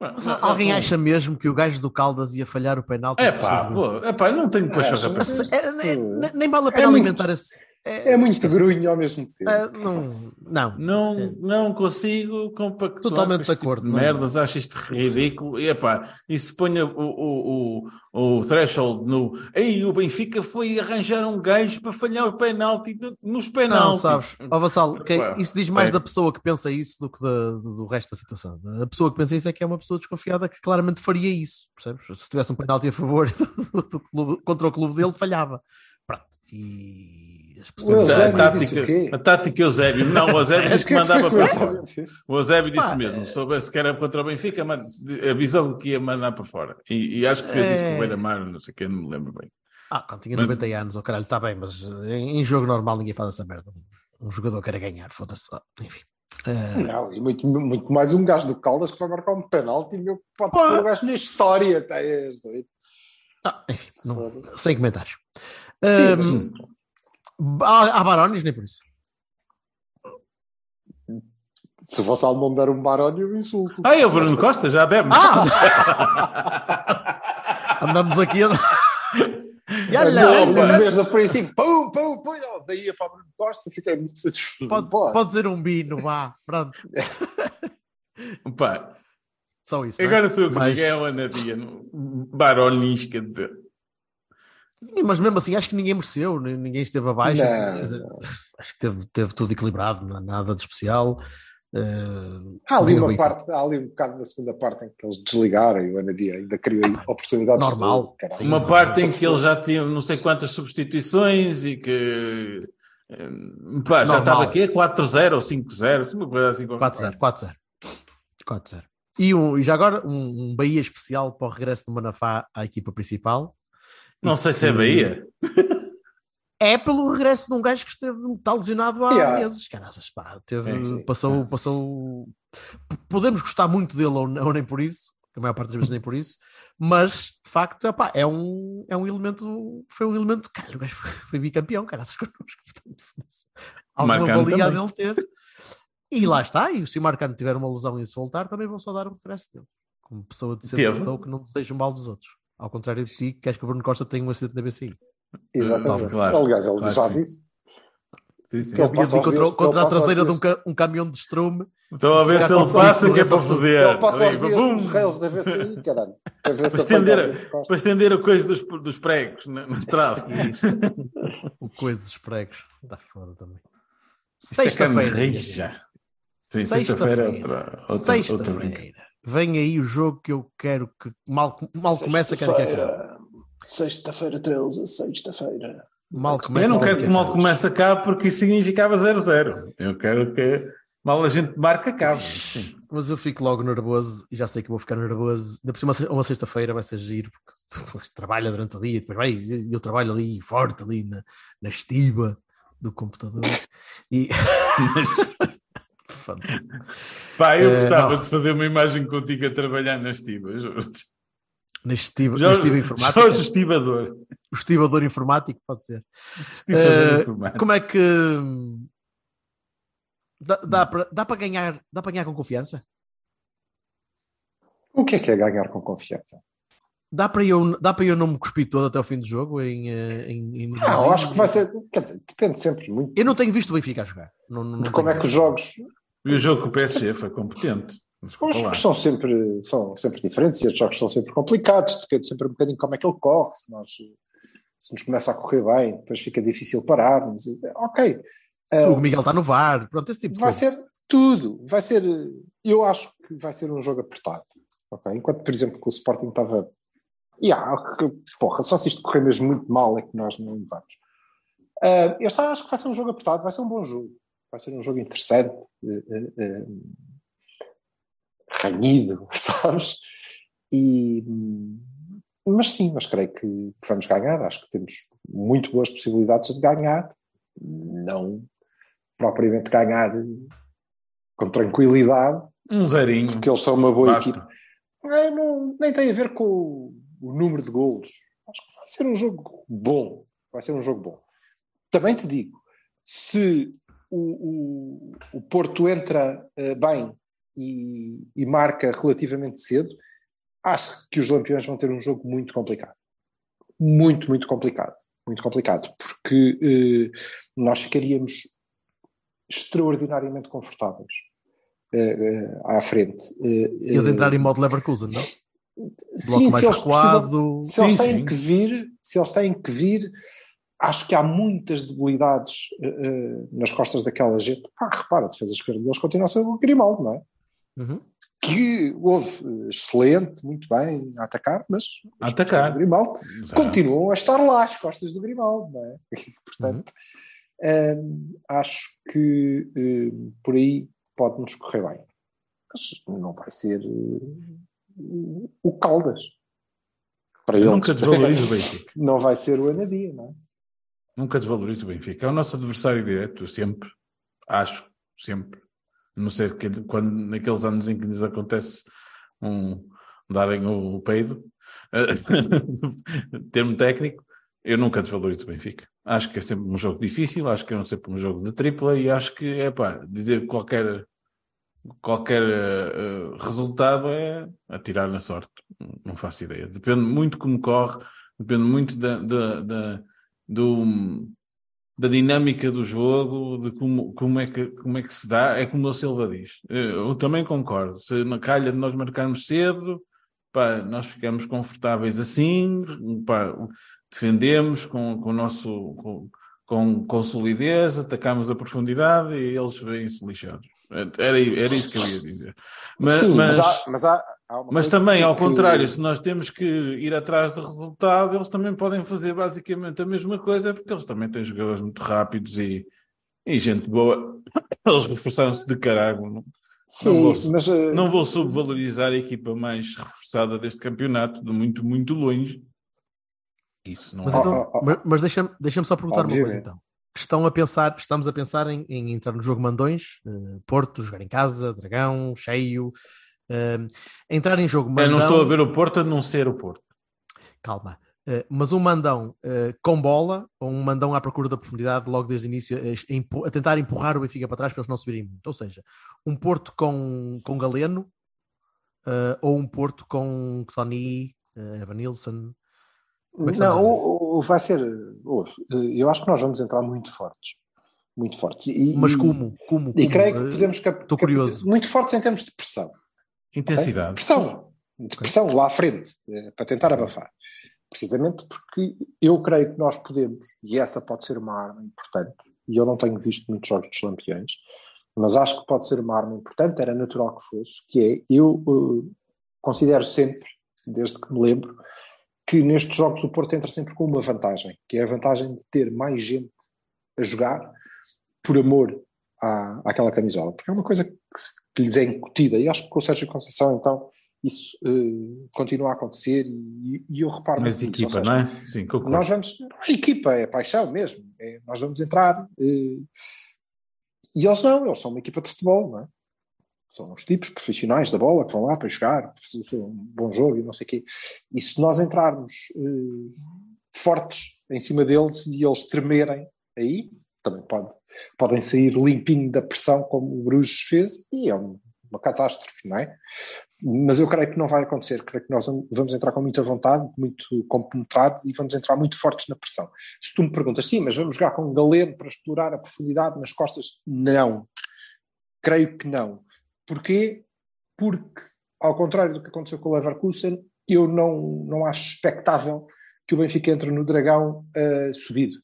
Mas alguém acha mesmo que o gajo do Caldas ia falhar o penalti? É pá, pô, é pá, não tenho Acho- isso. É, é, ne- nem vale a pena É muito- alimentar esse. É muito esquece. grunho ao mesmo tempo. É, não, não. Não, não consigo compactuar Totalmente com este de acordo, Tipo de não. merdas, acho isto ridículo. E, epá, e se ponha o, o, o, o threshold no. Ei, o Benfica foi arranjar um gajo para falhar o penalti nos Não, penaltis. sabes? Ó Vassal, quem- Epá, isso diz mais é. da pessoa que pensa isso do que da- do, do resto da situação. A pessoa que pensa isso é que é uma pessoa desconfiada que claramente faria isso, percebes? Se tivesse um penalti a favor <laughs> do, do clube- contra o clube dele, falhava. Pronto. E. A, tática, o a tática Eusébio. Não, o Eusébio <laughs> disse que que mandava para fora. O Eusébio disse Pá, mesmo, se soubesse que era contra o Benfica, avisou que ia mandar para fora. E, e acho que fez isso com o É. Beira-Mar, não sei o que, não me lembro bem. Ah, quando tinha Mas- 90 anos, oh caralho, está bem, mas em, em jogo normal ninguém faz essa merda. Um jogador quer ganhar, foda-se. Ah, Enfim. Eh, Não, e muito, muito mais um gajo do Caldas que vai marcar um penalti e meu pode pôr o gajo na história. Tá, és doido. ah, enfim, não- sem comentários. Sim, Ahm, há, há Barones, nem por isso. Se o Vassal não me der um barónio, eu insulto. Ah, é o Bruno Costa, já demos. Ah! <laughs> Andamos aqui a. E olha, Desde o princípio, pum, pum, pum, daí ia para o Bruno Costa, fiquei muito satisfeito. pode, Pode. ser um bino, vá, pronto. <laughs> Pá, Só isso. não é? agora sou eu que Mas- o Anadia. Baronis, quer dizer. Sim, Mas mesmo assim, acho que ninguém mereceu, ni- ninguém esteve abaixo. Dizer, Acho que teve, teve tudo equilibrado, nada de especial. Uh, Há ali, uma parte, há ali um bocado na segunda parte em que eles desligaram e o Anadia ainda criou aí oportunidades. Ah, normal. de. Sim. Uma parte em que ele já tinha não sei quantas substituições e que eh, pá, já Normal. estava aqui a 4-0 ou 5-0, assim, uma coisa assim. qualquer 4-0, 4-0. 4-0. E, um, e já agora um, um Bahia especial para o regresso do Manafá à equipa principal. Não sei se é Bahia. <laughs> É pelo regresso de um gajo que esteve está lesionado há Yeah. meses. Caraças, pá, teve, É, passou, passou. P- Podemos gostar muito dele ou, não- ou nem por isso, a maior parte das vezes nem por isso, mas de facto epá, é, um, é um elemento. Foi um elemento. Cara, o gajo foi, foi bicampeão, caraças <laughs> connosco. Portanto, alguma Marcano valia também. dele ter. E lá está, e se o Marcano tiver uma lesão e se voltar, também vão só dar o regresso dele. Como pessoa de Teve. educação que não deseja o mal dos outros. Ao contrário de ti, que queres que o Bruno Costa tenha um acidente na BCI. Exatamente. Claro. Aliás, ele Claro já disse. Sim, sim. Que ele passa contra, dias- contra ele a traseira de um, ca- um caminhão de estrume. Estou a ver se ele passa que é para foder. Ele passa aos dias bum. nos rails da VCI, caralho. Para Para estender, o para estender a coisa dos, dos pregos na, na estrada. <laughs> O coisa dos pregos. Está foda também. É Sexta-feira. sexta-feira é Sexta-feira. Vem aí o jogo que eu quero que mal, mal começa, quero que acabe. Sexta-feira 13, sexta-feira. Mal começa, Eu não quero que mal acabe. comece cá porque isso significava 0-0. Eu quero que mal a gente marca acabe. Sim. Mas eu fico logo nervoso e já sei que vou ficar nervoso. Ainda por cima, uma sexta-feira vai ser giro, porque <laughs> tu trabalha durante o dia, depois vai, e eu trabalho ali forte, ali na, na estiva do computador. E. <laughs> <laughs> <laughs> Pá, eu Eh, gostava não. de fazer uma imagem contigo a trabalhar na estiva. juro-te. na estiva, na Jorge, estiva informática. Jorge Estivador. O estivador informático, pode ser. Informático. Como é que. Dá, dá para dá para ganhar, dá para ganhar com confiança? O que é que é ganhar com confiança? Dá para eu, dá para eu não me cuspir todo até o fim do jogo em, eh, em, em Ah, eu acho que vai ser. Quer dizer, depende sempre muito Eu não tenho visto o Benfica a jogar. Não, não, de como é que os jogos. E o jogo com o PSG foi competente. Os jogos são sempre, são sempre diferentes e os jogos são sempre complicados, depende sempre um bocadinho como é que ele corre, se, nós, se nos começa a correr bem, depois fica difícil parar, mas ok. Ah, O Miguel está no VAR, pronto, esse tipo de vai coisa. ser tudo, vai ser, eu acho que vai ser um jogo apertado, ok? Enquanto, por exemplo, que o Sporting estava, yeah, porra, só se isto correr mesmo muito mal é que nós não vamos. Ah, este acho que vai ser um jogo apertado, vai ser um bom jogo, vai ser um jogo interessante, eh, eh, eh, ranhido, <laughs> sabes? E, mas sim, mas creio que, que vamos ganhar. Acho que temos muito boas possibilidades de ganhar. Não propriamente ganhar com tranquilidade, Um zerinho. porque eles são uma boa Basta. equipe. É, não- nem tem a ver com o, o número de golos. Acho que vai ser um jogo bom. Vai ser um jogo bom. Também te digo, se o, o, o Porto entra eh, bem e, e marca relativamente cedo, acho que os Lampiões vão ter um jogo muito complicado. Muito, muito complicado. Muito complicado. Porque eh, nós ficaríamos extraordinariamente confortáveis eh, à frente. Eles entrarem em modo Leverkusen, não? Sim, se eles, precisam, se eles Sim, têm sim. que vir, se eles têm que vir, acho que há muitas debilidades eh, eh, nas costas daquela gente. Ah, repara, a defesa esquerda deles continua a ser o Grimaldo, não é? Uhum. Que houve eh, excelente, muito bem a atacar, mas A atacar. Grimaldo Exato. continuam a estar lá, as costas do Grimaldo, não é? <laughs> Portanto, hum, acho que hum, por aí pode-nos correr bem. Mas não vai ser hum, o Caldas. Para Eu eles. nunca desvalorizo o Benfica. <laughs> Não vai ser o Anadia, não é? Nunca desvalorizo o Benfica. É o nosso adversário direto, sempre. Acho, sempre. A não ser que quando, naqueles anos em que lhes acontece um, darem o peido, <laughs> termo técnico, eu nunca desvalorizo o Benfica. Acho que é sempre um jogo difícil, acho que é sempre um jogo de tripla e acho que, é pá, dizer qualquer, qualquer eh, resultado é atirar na sorte. Não faço ideia. Depende muito como corre, depende muito da, da, do, da dinâmica do jogo, de como, como, é que, como é que se dá. É como o Silva diz. Eu também concordo. Se na calha de nós marcarmos cedo, pá, nós ficamos confortáveis assim, pá, defendemos com, com o nosso. Com, com, com solidez, atacamos a profundidade e eles vêm-se lixados. Era, era isso que eu ia dizer. Mas, Sim, mas, mas, há, mas, há, mas também, ao que- contrário, se nós temos que ir atrás do resultado, eles também podem fazer basicamente a mesma coisa, porque eles também têm jogadores muito rápidos e, e gente boa. <coughs> Eles reforçaram-se de caralho. Não, Sim, não vou, mas eh, não vou subvalorizar a equipa mais reforçada deste campeonato, de muito, muito longe. Isso não Mas, é. então, oh, oh. mas- mas deixa-me deixa só perguntar uma coisa então. Estão a pensar, estamos a pensar em, em entrar no jogo Mandões, eh, Porto, jogar em casa, Dragão, cheio. Eh, entrar em jogo Eu Mandão. não estou a ver o Porto a não ser o Porto. Calma. Eh, mas um mandão eh, com bola ou um mandão à procura da profundidade logo desde o início a, a tentar empurrar o Benfica para trás para eles não subirem muito. Ou seja, um Porto com, com Galeno eh, ou um Porto com Tony, uh, Evanilson. Como é Não, ver? o- o- vai ser. ouve, eu acho que nós vamos entrar muito fortes. Muito fortes. E, Mas e- como? Como? E como? creio que podemos. cap- estou curioso. Muito fortes em termos de pressão. Intensidade. Pressão. De pressão lá à frente, eh, para tentar abafar. Precisamente porque eu creio que nós podemos, e essa pode ser uma arma importante, e eu não tenho visto muitos jogos dos lampiões, mas acho que pode ser uma arma importante, era natural que fosse, que é, eu eh, considero sempre, desde que me lembro, que nestes jogos o Porto entra sempre com uma vantagem, que é a vantagem de ter mais gente a jogar por amor à, àquela camisola, porque é uma coisa que, que lhes é incutida, e acho que com o Sérgio Conceição, então, isso eh, continua a acontecer, e, e eu reparo Mas equipa, seja, não é? Sim, concordo. nós vamos, a equipa é paixão mesmo, é, nós vamos entrar, eh, e eles não, eles são uma equipa de futebol, não é? São os tipos profissionais da bola que vão lá para jogar, fazer um bom jogo e não sei o quê. E se nós entrarmos eh, fortes em cima deles e eles tremerem aí, também pode, podem sair limpinho da pressão como o Bruges fez e é um- uma catástrofe, não é? Mas eu creio que não vai acontecer, creio que nós vamos entrar com muita vontade, muito compenetrados e vamos entrar muito fortes na pressão. Se tu me perguntas, sim, mas vamos jogar com um galeno para explorar a profundidade nas costas? Não. Creio que não. Porquê? Porque, ao contrário do que aconteceu com o Leverkusen, eu não, não acho expectável que o Benfica entre no Dragão uh, subido.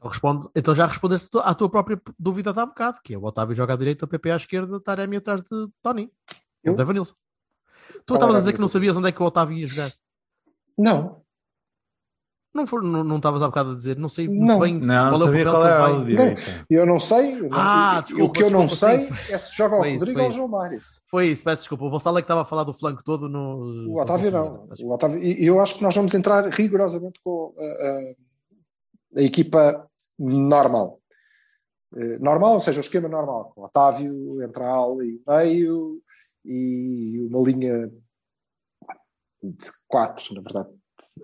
Então, responde, então já respondeste à tua própria dúvida de há bocado, que é o Otávio joga à direita, o PP à esquerda, Taremi atrás de Tony. Eu? Vanilson. Tu estavas a a dizer que não sabias onde é que o Otávio ia jogar. Não. Não for- não não estavas há bocado a dizer, não sei muito Não. bem Não, qual é o qual que ele era vai. a direita. Eu não sei. eu não- Ah, o desculpa, que eu não sei sim. é se joga isso, Rodrigo ou. João Mário. Foi isso, peço desculpa. O Vassal é que estava a falar do flanco todo no. O Otávio não. O Otávio, e eu acho que nós vamos entrar rigorosamente com a, a- a equipa normal. Eh, Normal, ou seja, o esquema normal, com Otávio, entra a ala e meio e uma linha de quatro, na verdade,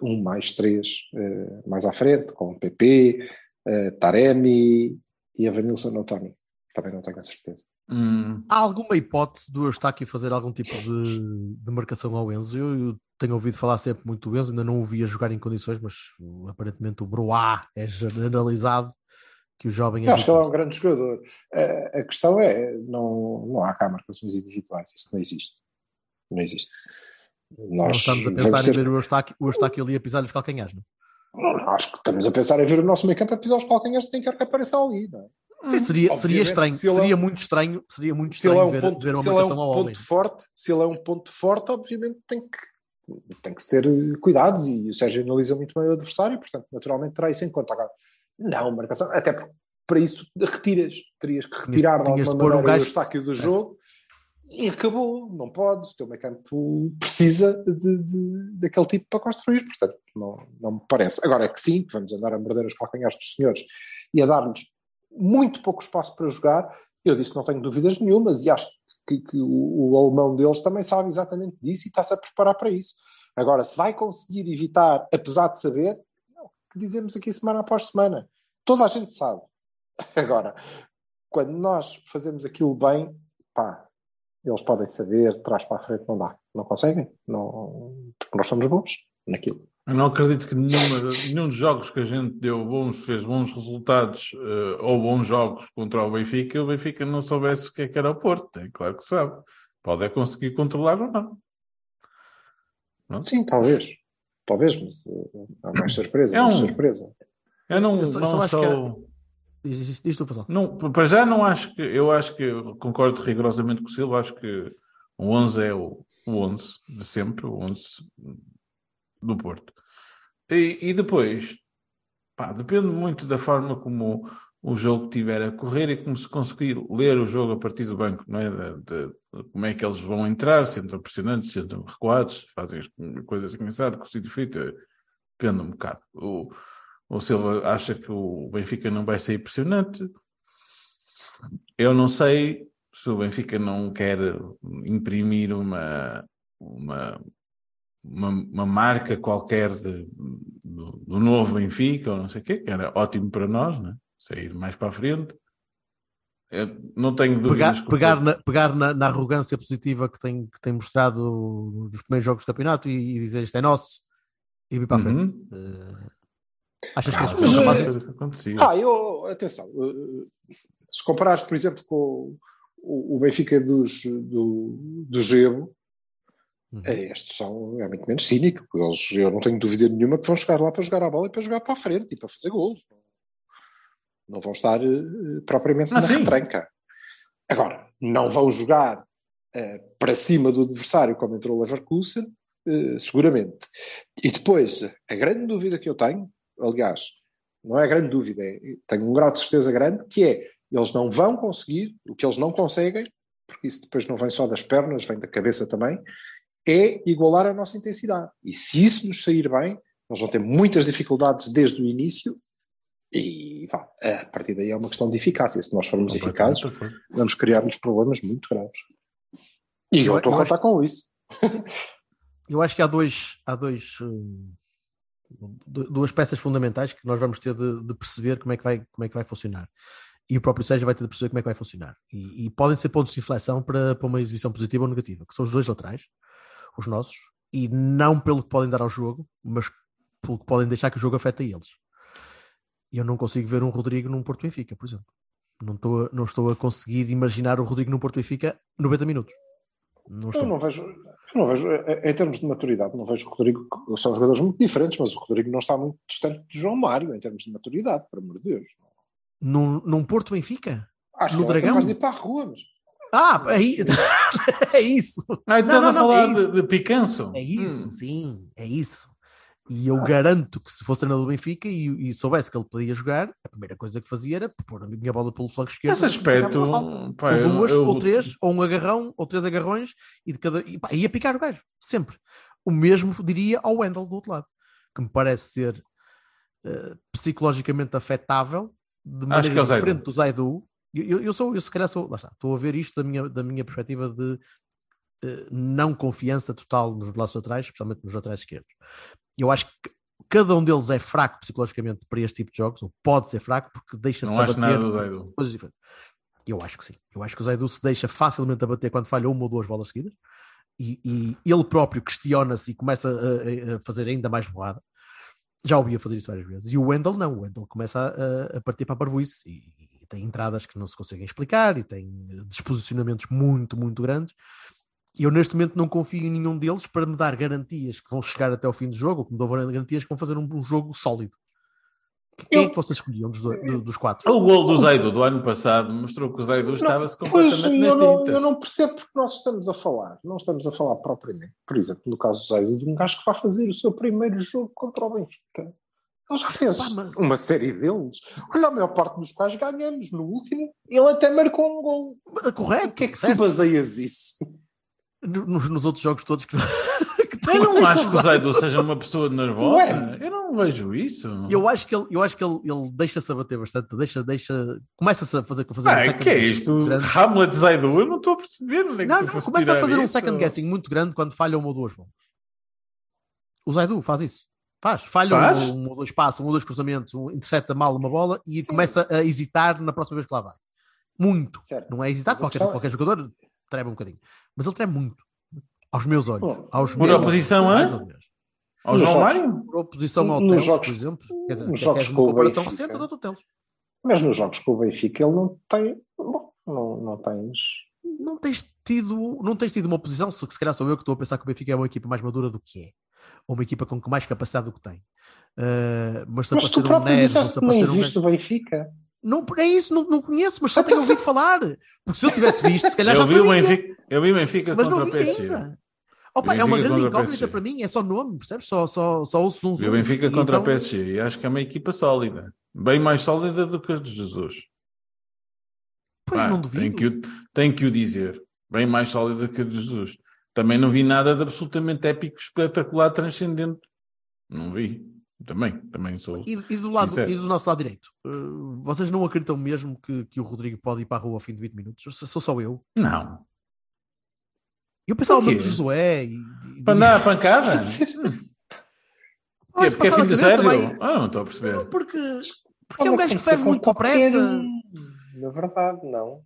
um mais três eh, mais à frente, com o PP, eh, Taremi e a Vanilson no Tony. Também não tenho a certeza. Hum, Há alguma hipótese do Eustáquio fazer algum tipo de, de marcação ao Enzo? Eu, eu tenho ouvido falar sempre muito do Enzo, ainda não o vi a jogar em condições, mas aparentemente o Broá é generalizado que o jovem é acho que ele é um grande jogador. A, a questão é, não, não há cá marcações individuais, isso não existe. Não existe. Não Nós estamos a pensar ter- em ver o Eustáquio, o Eustáquio ali a pisar os calcanhares, não? Não, acho que estamos a pensar em ver o nosso meio campo a pisar os calcanhares, tem que apareça ali, não é? Sim, seria, seria estranho, se é seria um- muito estranho, seria muito é estranho um ver, ponto, ver uma ele é marcação um ao ponto homem. forte, se ele é um ponto forte, obviamente tem que, tem que ter cuidados e o Sérgio analisa muito bem o adversário, portanto, naturalmente terá isso em conta. Agora, não, marcação, até porque para isso retiras, terias que retirar de alguma pôr um maneira gajo- o estáquio do jogo e acabou, não podes, o teu meio campo precisa de, de- daquele tipo para construir, portanto, não, não me parece. Agora é que sim, vamos andar a morder os calcanhares dos senhores e a dar-lhes muito pouco espaço para jogar, eu disse que não tenho dúvidas nenhumas e acho que, que o, o alemão deles também sabe exatamente disso e está-se a preparar para isso. Agora, se vai conseguir evitar, apesar de saber, não, que dizemos aqui semana após semana. Toda a gente sabe. <laughs> Agora, quando nós fazemos aquilo bem, pá, eles podem saber, trás para a frente não dá. Não conseguem, não, porque nós somos bons naquilo. Eu não acredito que nenhuma, nenhum dos jogos que a gente deu bons, fez bons resultados eh, ou bons jogos contra o Benfica, o Benfica não soubesse o que é que era o Porto. É claro que sabe. Pode é conseguir controlar ou não. Sim, talvez. Talvez, mas uh, há mais surpresa, É mais um- surpresa. Eu não, Eu só- eu não só acho sou. que Diz, tu. Não, para já não acho que. Eu acho que eu concordo rigorosamente com o Silva. Acho que o 11 é o, o 11 de sempre, o 11 do Porto. E, e depois, pá, depende muito da forma como o jogo estiver a correr e como se conseguir ler o jogo a partir do banco, não é? De, de- de como é que eles vão entrar, se entram pressionantes, se entram recuados, fazem as coisas engraçadas, com o sítio depende um bocado. O, o Silva acha que o Benfica não vai sair pressionante. Eu não sei se o Benfica não quer imprimir uma, uma, uma, uma marca qualquer de- do, do novo Benfica ou não sei o quê, que era ótimo para nós, né? sair mais para a frente. Eu não tenho dúvidas. Pegar, pegar, na, pegar na, na arrogância positiva que tem, que tem mostrado nos primeiros jogos do campeonato e, e dizer isto é nosso e vir para a frente. Uhum. Eh, achas que Ah, as mas pessoas é- isso? Isso acontecia. Ah, eu, atenção, eh, se comparares, por exemplo, com o, o Benfica dos, do, do Gebo, Uhum. eh, estes são é muito menos cínicos. Eles, eu não tenho dúvida nenhuma que vão chegar lá para jogar a bola e para jogar para a frente e para fazer golos. Não vão estar eh, propriamente Ah, na sim. retranca. Agora, não vão jogar eh, para cima do adversário como entrou o Leverkusen, eh, seguramente. E depois, a grande dúvida que eu tenho, aliás, não é grande dúvida, é, tenho um grau de certeza grande, que é eles não vão conseguir, o que eles não conseguem, porque isso depois não vem só das pernas, vem da cabeça também, é igualar a nossa intensidade. E se isso nos sair bem, nós vamos ter muitas dificuldades desde o início e vá, a partir daí é uma questão de eficácia. Se nós formos eficazes, vamos criar-nos problemas muito graves. E eu Eu- estou a contar com isso. Eu acho que há dois, há dois, hum, du- duas peças fundamentais que nós vamos ter de, de perceber como é, que vai, como é que vai funcionar. E o próprio Sérgio vai ter de perceber como é que vai funcionar. E, e podem ser pontos de inflexão para, para uma exibição positiva ou negativa, que são os dois laterais, os nossos, e não pelo que podem dar ao jogo, mas pelo que podem deixar que o jogo afeta eles. E eu não consigo ver um Rodrigo num Porto Benfica, por exemplo. Não estou, a- não estou a conseguir imaginar o Rodrigo num Porto Benfica 90 minutos. Não estou. Eu não vejo, eu não vejo, em termos de maturidade, não vejo o Rodrigo, são jogadores muito diferentes, mas o Rodrigo não está muito distante do João Mário em termos de maturidade, por amor de Deus. Num, num Porto Benfica? Acho No que é Dragão? capaz de ir para a rua, mas Ah, aí, <laughs> é isso. Ah, Não, estás não, a não, falar é de, de picanço? É isso, Hum. sim, é isso. E eu garanto que se fosse treinador do Benfica e, e soubesse que ele podia jogar, a primeira coisa que fazia era pôr a minha bola pelo flanco esquerdo. Nesse e sacar aspecto, pá, ou eu- duas, eu- ou três, ou um agarrão, ou três agarrões, e de cada. E, pá, ia picar o gajo, sempre. O mesmo diria ao Wendel do outro lado, que me parece ser eh, psicologicamente afetável, de maneira é o Zaidu. diferente do Zaidu. Eu, eu, sou, eu se calhar sou, está, estou a ver isto da minha, da minha perspectiva de eh, não confiança total nos lados laterais, especialmente nos laterais esquerdos. Eu acho que cada um deles é fraco psicologicamente para este tipo de jogos, ou pode ser fraco, porque deixa-se abater nada do Zaidu. coisas diferentes. Eu acho que sim. Eu acho que o Zaidu se deixa facilmente abater quando falha uma ou duas bolas seguidas e, e ele próprio questiona-se e começa a, a- fazer ainda mais borrada. Já ouvi a fazer isso várias vezes. E o Wendell não. O Wendell começa a, a partir para a parvoíce e, e tem entradas que não se conseguem explicar e tem disposicionamentos muito, muito grandes. E eu neste momento não confio em nenhum deles para me dar garantias que vão chegar até ao fim do jogo ou que me dão garantias que vão fazer um, um jogo sólido. Quem é que vocês escolhiam dos, dois- do- dos quatro? O gol do Zaidu do ano passado mostrou que o Zaidu estava-se Pois, completamente eu nas não, eu não percebo porque nós estamos a falar. Não estamos a falar propriamente, por exemplo, no caso do Zaidu, de um gajo que vai fazer o seu primeiro jogo contra o Benfica. Ele já fez Pá, mas- uma série deles. Olha, a maior parte dos quais ganhamos. No último, ele até marcou um gol. Correto, O que é que tu certo. baseias isso? nos, nos outros jogos todos que, <laughs> Eu não acho que o. Zaidu seja uma pessoa nervosa. Ué. Eu não vejo isso. Eu acho que ele, eu acho que ele, ele deixa-se abater bastante, deixa, deixa, começa-se a fazer, fazer um Ah, second que é isto? grande. Hamlet Zaidu? Eu não estou a perceber. É Não, tu não, começa a fazer um isso? second guessing muito grande quando falha uma ou duas bolas. O Zaidu faz isso. Faz. Falha Faz? Um, um ou dois passos, um ou dois cruzamentos, um, intercepta mal uma bola e Sim. começa a hesitar na próxima vez que lá vai. Muito. Certo. Não é hesitar, qualquer, questão é- qualquer jogador treme um bocadinho. Mas ele treme muito. Aos meus olhos. Bom, aos por meus oposição a? ou menos. Ao Nos João jogos- Mário? Por oposição ao Nos Teles, jogos- por exemplo. Quer dizer, nos jogos uma comparação Benfica. recente eu dou-te o Teles. Mas nos jogos com o Benfica ele não tem. Bom, não, não tens. não tens tido, não tens tido uma posição, se se calhar sou eu que estou a pensar que o Benfica é uma equipa mais madura do que é, ou uma equipa com mais capacidade do que tem. Uh, mas se Mas tu aparecer um próprio Neres, disseste que nem um viste o Benfica. Não, é isso, não, não conheço, mas só tenho ouvido falar. Porque se eu tivesse visto, se calhar Eu já vi, sabia. o Benfica, eu vi o Benfica mas contra não o vi PSG. ainda. Opa, é uma grande incógnita para mim, é só nome, percebes? Só, só, só ouço um Vi o Benfica contra então, o PSG e acho que é uma equipa sólida. Bem mais sólida do que a de Jesus. Pois Pá, não duvido. Tenho que, o, tenho que o dizer. Bem mais sólida que a de Jesus. Também não vi nada de absolutamente épico, espetacular, transcendente. Não vi. Também, também sou. E, e do lado, Sincero. e do nosso lado direito, eh, vocês não acreditam mesmo que, que o Rodrigo pode ir para a rua ao fim de 20 minutos? Sou, sou só eu. Não. Eu pensava no Josué e, e- Para andar à pancada? <laughs> É porque é fim de sério? vai- Ah, não estou a perceber. Não, porque, porque é um Olha, gajo que ser bebe com muito depressa. um. Na verdade, não.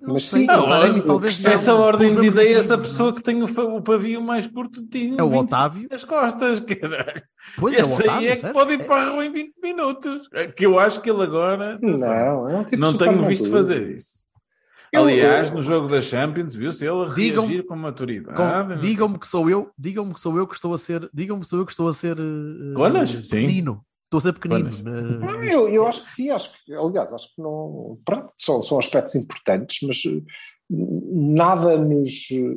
Não Mas sei, sim, não sei, talvez percebo. não. Essa ordem de ideias, a pessoa não. que tem o, o pavio mais curto tinha É o 20 Otávio. nas costas, <laughs> caralho. Pois é, o Esse aí Otávio, é que pode ir para a rua em 20 minutos. É Que eu acho que ele agora. Não, é um tipo não tenho visto maduro. fazer isso. Eu- Aliás, eu- no jogo da Champions, viu-se ele a Digam- reagir com maturidade. Não digam-me que sou eu, digam-me que sou eu que estou a ser, digam-me que sou eu que estou a ser Conas? eh, Sim. Estou a ser pequenino. Não, eu, eu acho que sim, acho que, aliás, acho que não. Pronto, são, são aspectos importantes, mas eh, nada nos eh,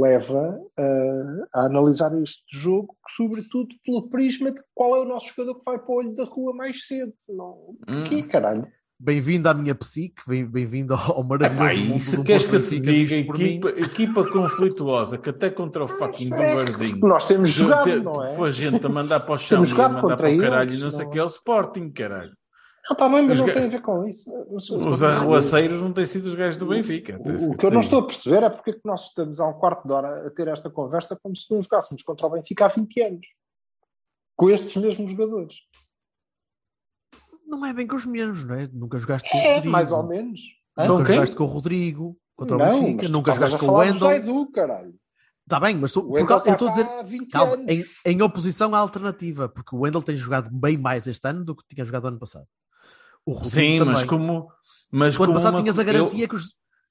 leva eh, a analisar este jogo, sobretudo pelo prisma de qual é o nosso jogador que vai para o olho da rua mais cedo. Não, porquê, Hum. caralho? Bem-vindo à minha psique, bem- bem-vindo ao Epá, maravilhoso mundo e se do queres que eu te diga, equipa, equipa conflituosa, que até contra o fucking É que Dumbarzinho. Nós temos jogado, Ter- não é? Pôr gente a mandar para o <laughs> chão Temos e a jogado mandar contra para o caralho eles, e não sei o não que é o Sporting, caralho. Não, está bem, mas Os não ga- tem a ver com isso. Os arruaceiros não têm sido os gajos do Benfica. O, o que eu não estou a perceber é porque é que nós estamos há um quarto de hora a ter esta conversa como se não jogássemos contra o Benfica há 20 anos. Com estes mesmos jogadores. Não é bem com os mesmos, não é? Nunca jogaste com o É, Rodrigo. mais ou menos. Hã? Nunca jogaste com o Rodrigo contra não, o Benfica, mas tu nunca jogaste com o Wendel. Zaidu, caralho. Está bem, mas tu, por causa- eu está estou a dizer, cá há 20 calma, em, em oposição à alternativa, porque o Wendel tem jogado bem mais este ano do que tinha jogado ano passado. O Rodrigo Sim, também. mas como. Mas O ano como passado uma- tinhas a eu garantia que, os,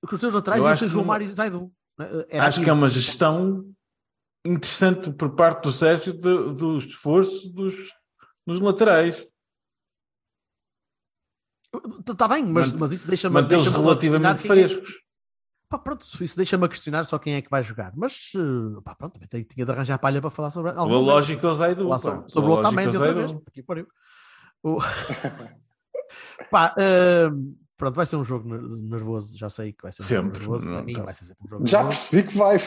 que os teus laterais eu iam ser João Mário e Zaidu. Era acho que é uma gestão interessante por parte do Sérgio de- do esforço dos, dos laterais. Está bem, mas, Mant- mas isso deixa-me Mantê-los deixa relativamente frescos. Pá, pronto, isso deixa-me a questionar só quem é que vai jogar. Mas, eh, pá, pronto, também tenho- tinha de arranjar palha para falar sobre alguma lógico é o Zaidu. Sobre, sobre o lógico é Otamendi outra vez. Pariu. O- <laughs> Pá, eh, pronto, vai ser um jogo ner- nervoso. Já sei que vai ser um jogo Sempre. nervoso. Para Não, mim tá. vai ser sempre um jogo Já nervoso. percebi que vai.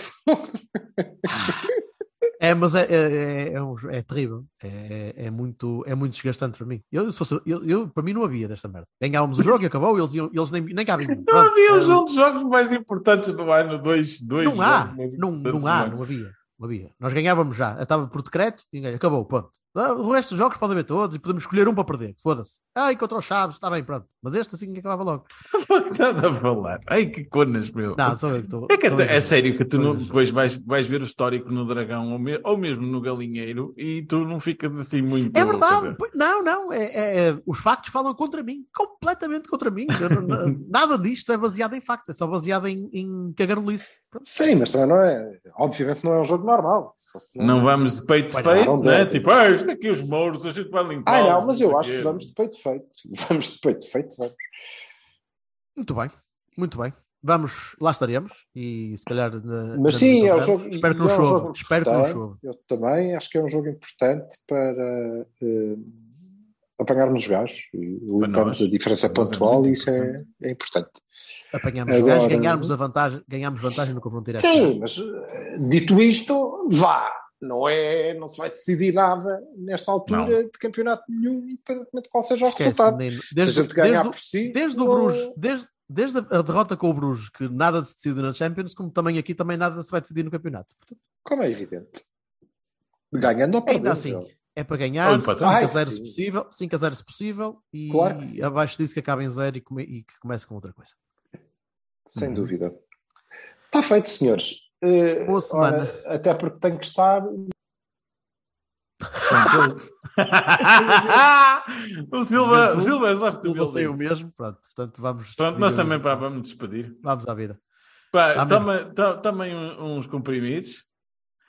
É, mas é, é, é, é, um é terrível. É, é, muito, é muito desgastante para mim. Eu, eu, eu- para mim não havia desta merda. Ganhávamos o jogo e acabou, eles, iam, eles nem, nem vinham. <laughs> Não Pronto, havia eh, os outros jogos mais importantes do ano. Dois, dois Não há, não, não há, não havia, não havia. Nós ganhávamos já, estava por decreto e acabou, ponto. Ah, O resto dos jogos podem ver todos e podemos escolher um para perder, foda-se. Ah, e contra os Chaves, está bem, pronto. Mas este assim que acabava logo. O <laughs> que estás a falar? Ai, que conas, meu. Não, sou eu que estou. É, que estou a até- é sério que tu não- depois vais, vais ver o histórico no Dragão ou, me- ou mesmo no Galinheiro e tu não ficas assim muito. É verdade, não, não, é, é- é- os factos falam contra mim, completamente contra mim. Não- não- <laughs> nada disto é baseado em factos, é só baseado em, em cagarolice. Sim, mas também não é. Obviamente não é um jogo normal. Se fosse Não vamos de peito feito, não, né? não. Tipo, ah, aqui os mouros, a gente vai limpar. Ah, não, mas eu acho que vamos de peito feito. <laughs> Vamos de peito feito, vamos. Muito bem, muito bem. Vamos, lá estaremos e se calhar. na- Mas sim, é um encontramos. jogo. Espero que não é um chova. jogo Espero que não chova. Eu também acho que é um jogo importante para eh, apanharmos os gajos e nós. a diferença é pontual e isso é, é importante. Apanhamos os Agora- gajos, ganharmos a vantagem, ganharmos vantagem no confronto direto. Sim, mas eh, dito isto, vá. Não, é, não se vai decidir nada nesta altura Não. de campeonato nenhum, independentemente de qual seja o Esquece, resultado. menino. Se a Desde, gente ganhar desde, por si, desde o Bruges, desde, desde a derrota com o Bruges, que nada se decide na Champions, como também aqui também nada se vai decidir no campeonato. Portanto, como é evidente. Ganhando ou Ainda perdendo. assim, João. é para ganhar, Ou 5 empatar. a Ai, 0 se possível, 5 a 0 se possível e Claro abaixo disso que acaba em 0 e, come- e que comece com outra coisa. Sem Uhum. dúvida. Está feito, senhores. Eh, Boa semana. ora, até porque tenho que estar. <laughs> o Silva, o Silva é the Silva saiu mesmo, pronto. Portanto, vamos. Pronto, nós também o- pá, vamos despedir. Vamos à vida. Pá, toma, to- também uns comprimidos.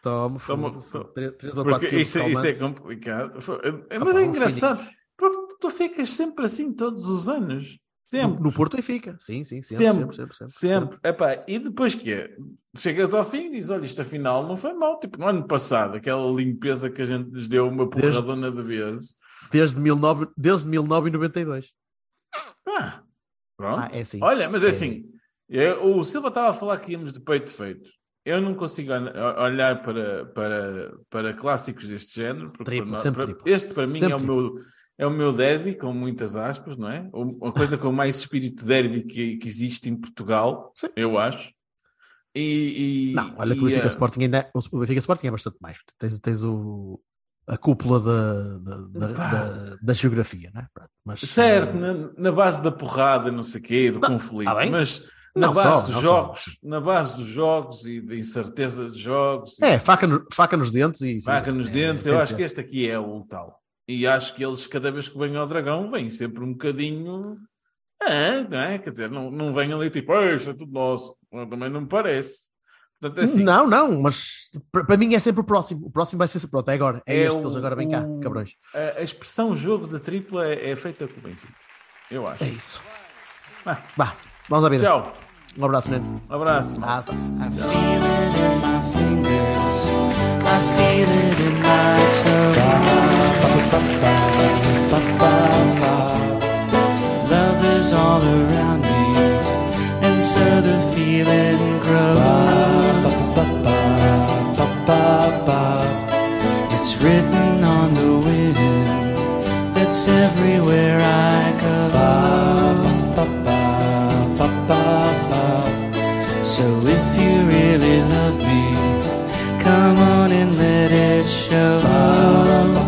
Tomo, Toma- foda-se. to- Três, três ou quatro Porque quilos isso, de isso é calmante. complicado. Foi- Ah, Mas é engraçado. Porque tu ficas sempre assim todos os anos. No, Sempre. no Porto e fica. Sim, sim, sempre, Sempre. sempre, sempre. sempre, Sempre. Epá, e depois que é? Chegas ao fim e dizes: Olha, isto afinal não foi mal. Tipo, no ano passado, aquela limpeza que a gente nos deu uma Desde- porradona de vezes. Desde, 19, desde 1992. Ah, pronto. Ah, é assim. Olha, mas é É. assim. eu- o Silva estava a falar que íamos de peito feito. Eu não consigo ol- olhar para, para, para clássicos deste género. Porque Triplo, para- sempre para- triplo. este para mim Sempre é o, meu, é o meu derby, com muitas aspas, não é? O- A coisa com mais espírito derby que, que existe em Portugal, Sim. eu acho. E, e- Não, olha que o e, Benfica eh, Sporting ainda é, o Benfica Sporting é bastante mais. Tens, tens o, a cúpula da, da, da, da- geografia, não é? Mas, Certo, eh, na, na base da porrada, não sei o quê, do conflito, tá bem. mas na Não base só, dos não só. jogos, na base dos jogos e da incerteza de jogos, e É, faca, no- faca nos dentes e. sim, faca nos é, dentes, tem eu acho que este aqui é o tal. E acho que eles, cada vez que vêm ao Dragão, vêm sempre um bocadinho. Ah, não é? Quer dizer, não, não vêm ali tipo, "Ah, isto é tudo nosso. Também não me parece. Portanto, é assim. Não, não, mas para mim é sempre o próximo. O próximo vai ser sempre pronto. É agora. É, É este, o- eles agora vêm cá, cabrões. A, a expressão jogo de tripla é, é feita com o Benfica. Eu acho. É isso. Vá, vamos à vida. Tchau. Um abraço, menino. Um abraço. Ah, Love is all around me, and so the feeling grows. It's written on the wind that's everywhere I go. So if you really love me, come on and let it show.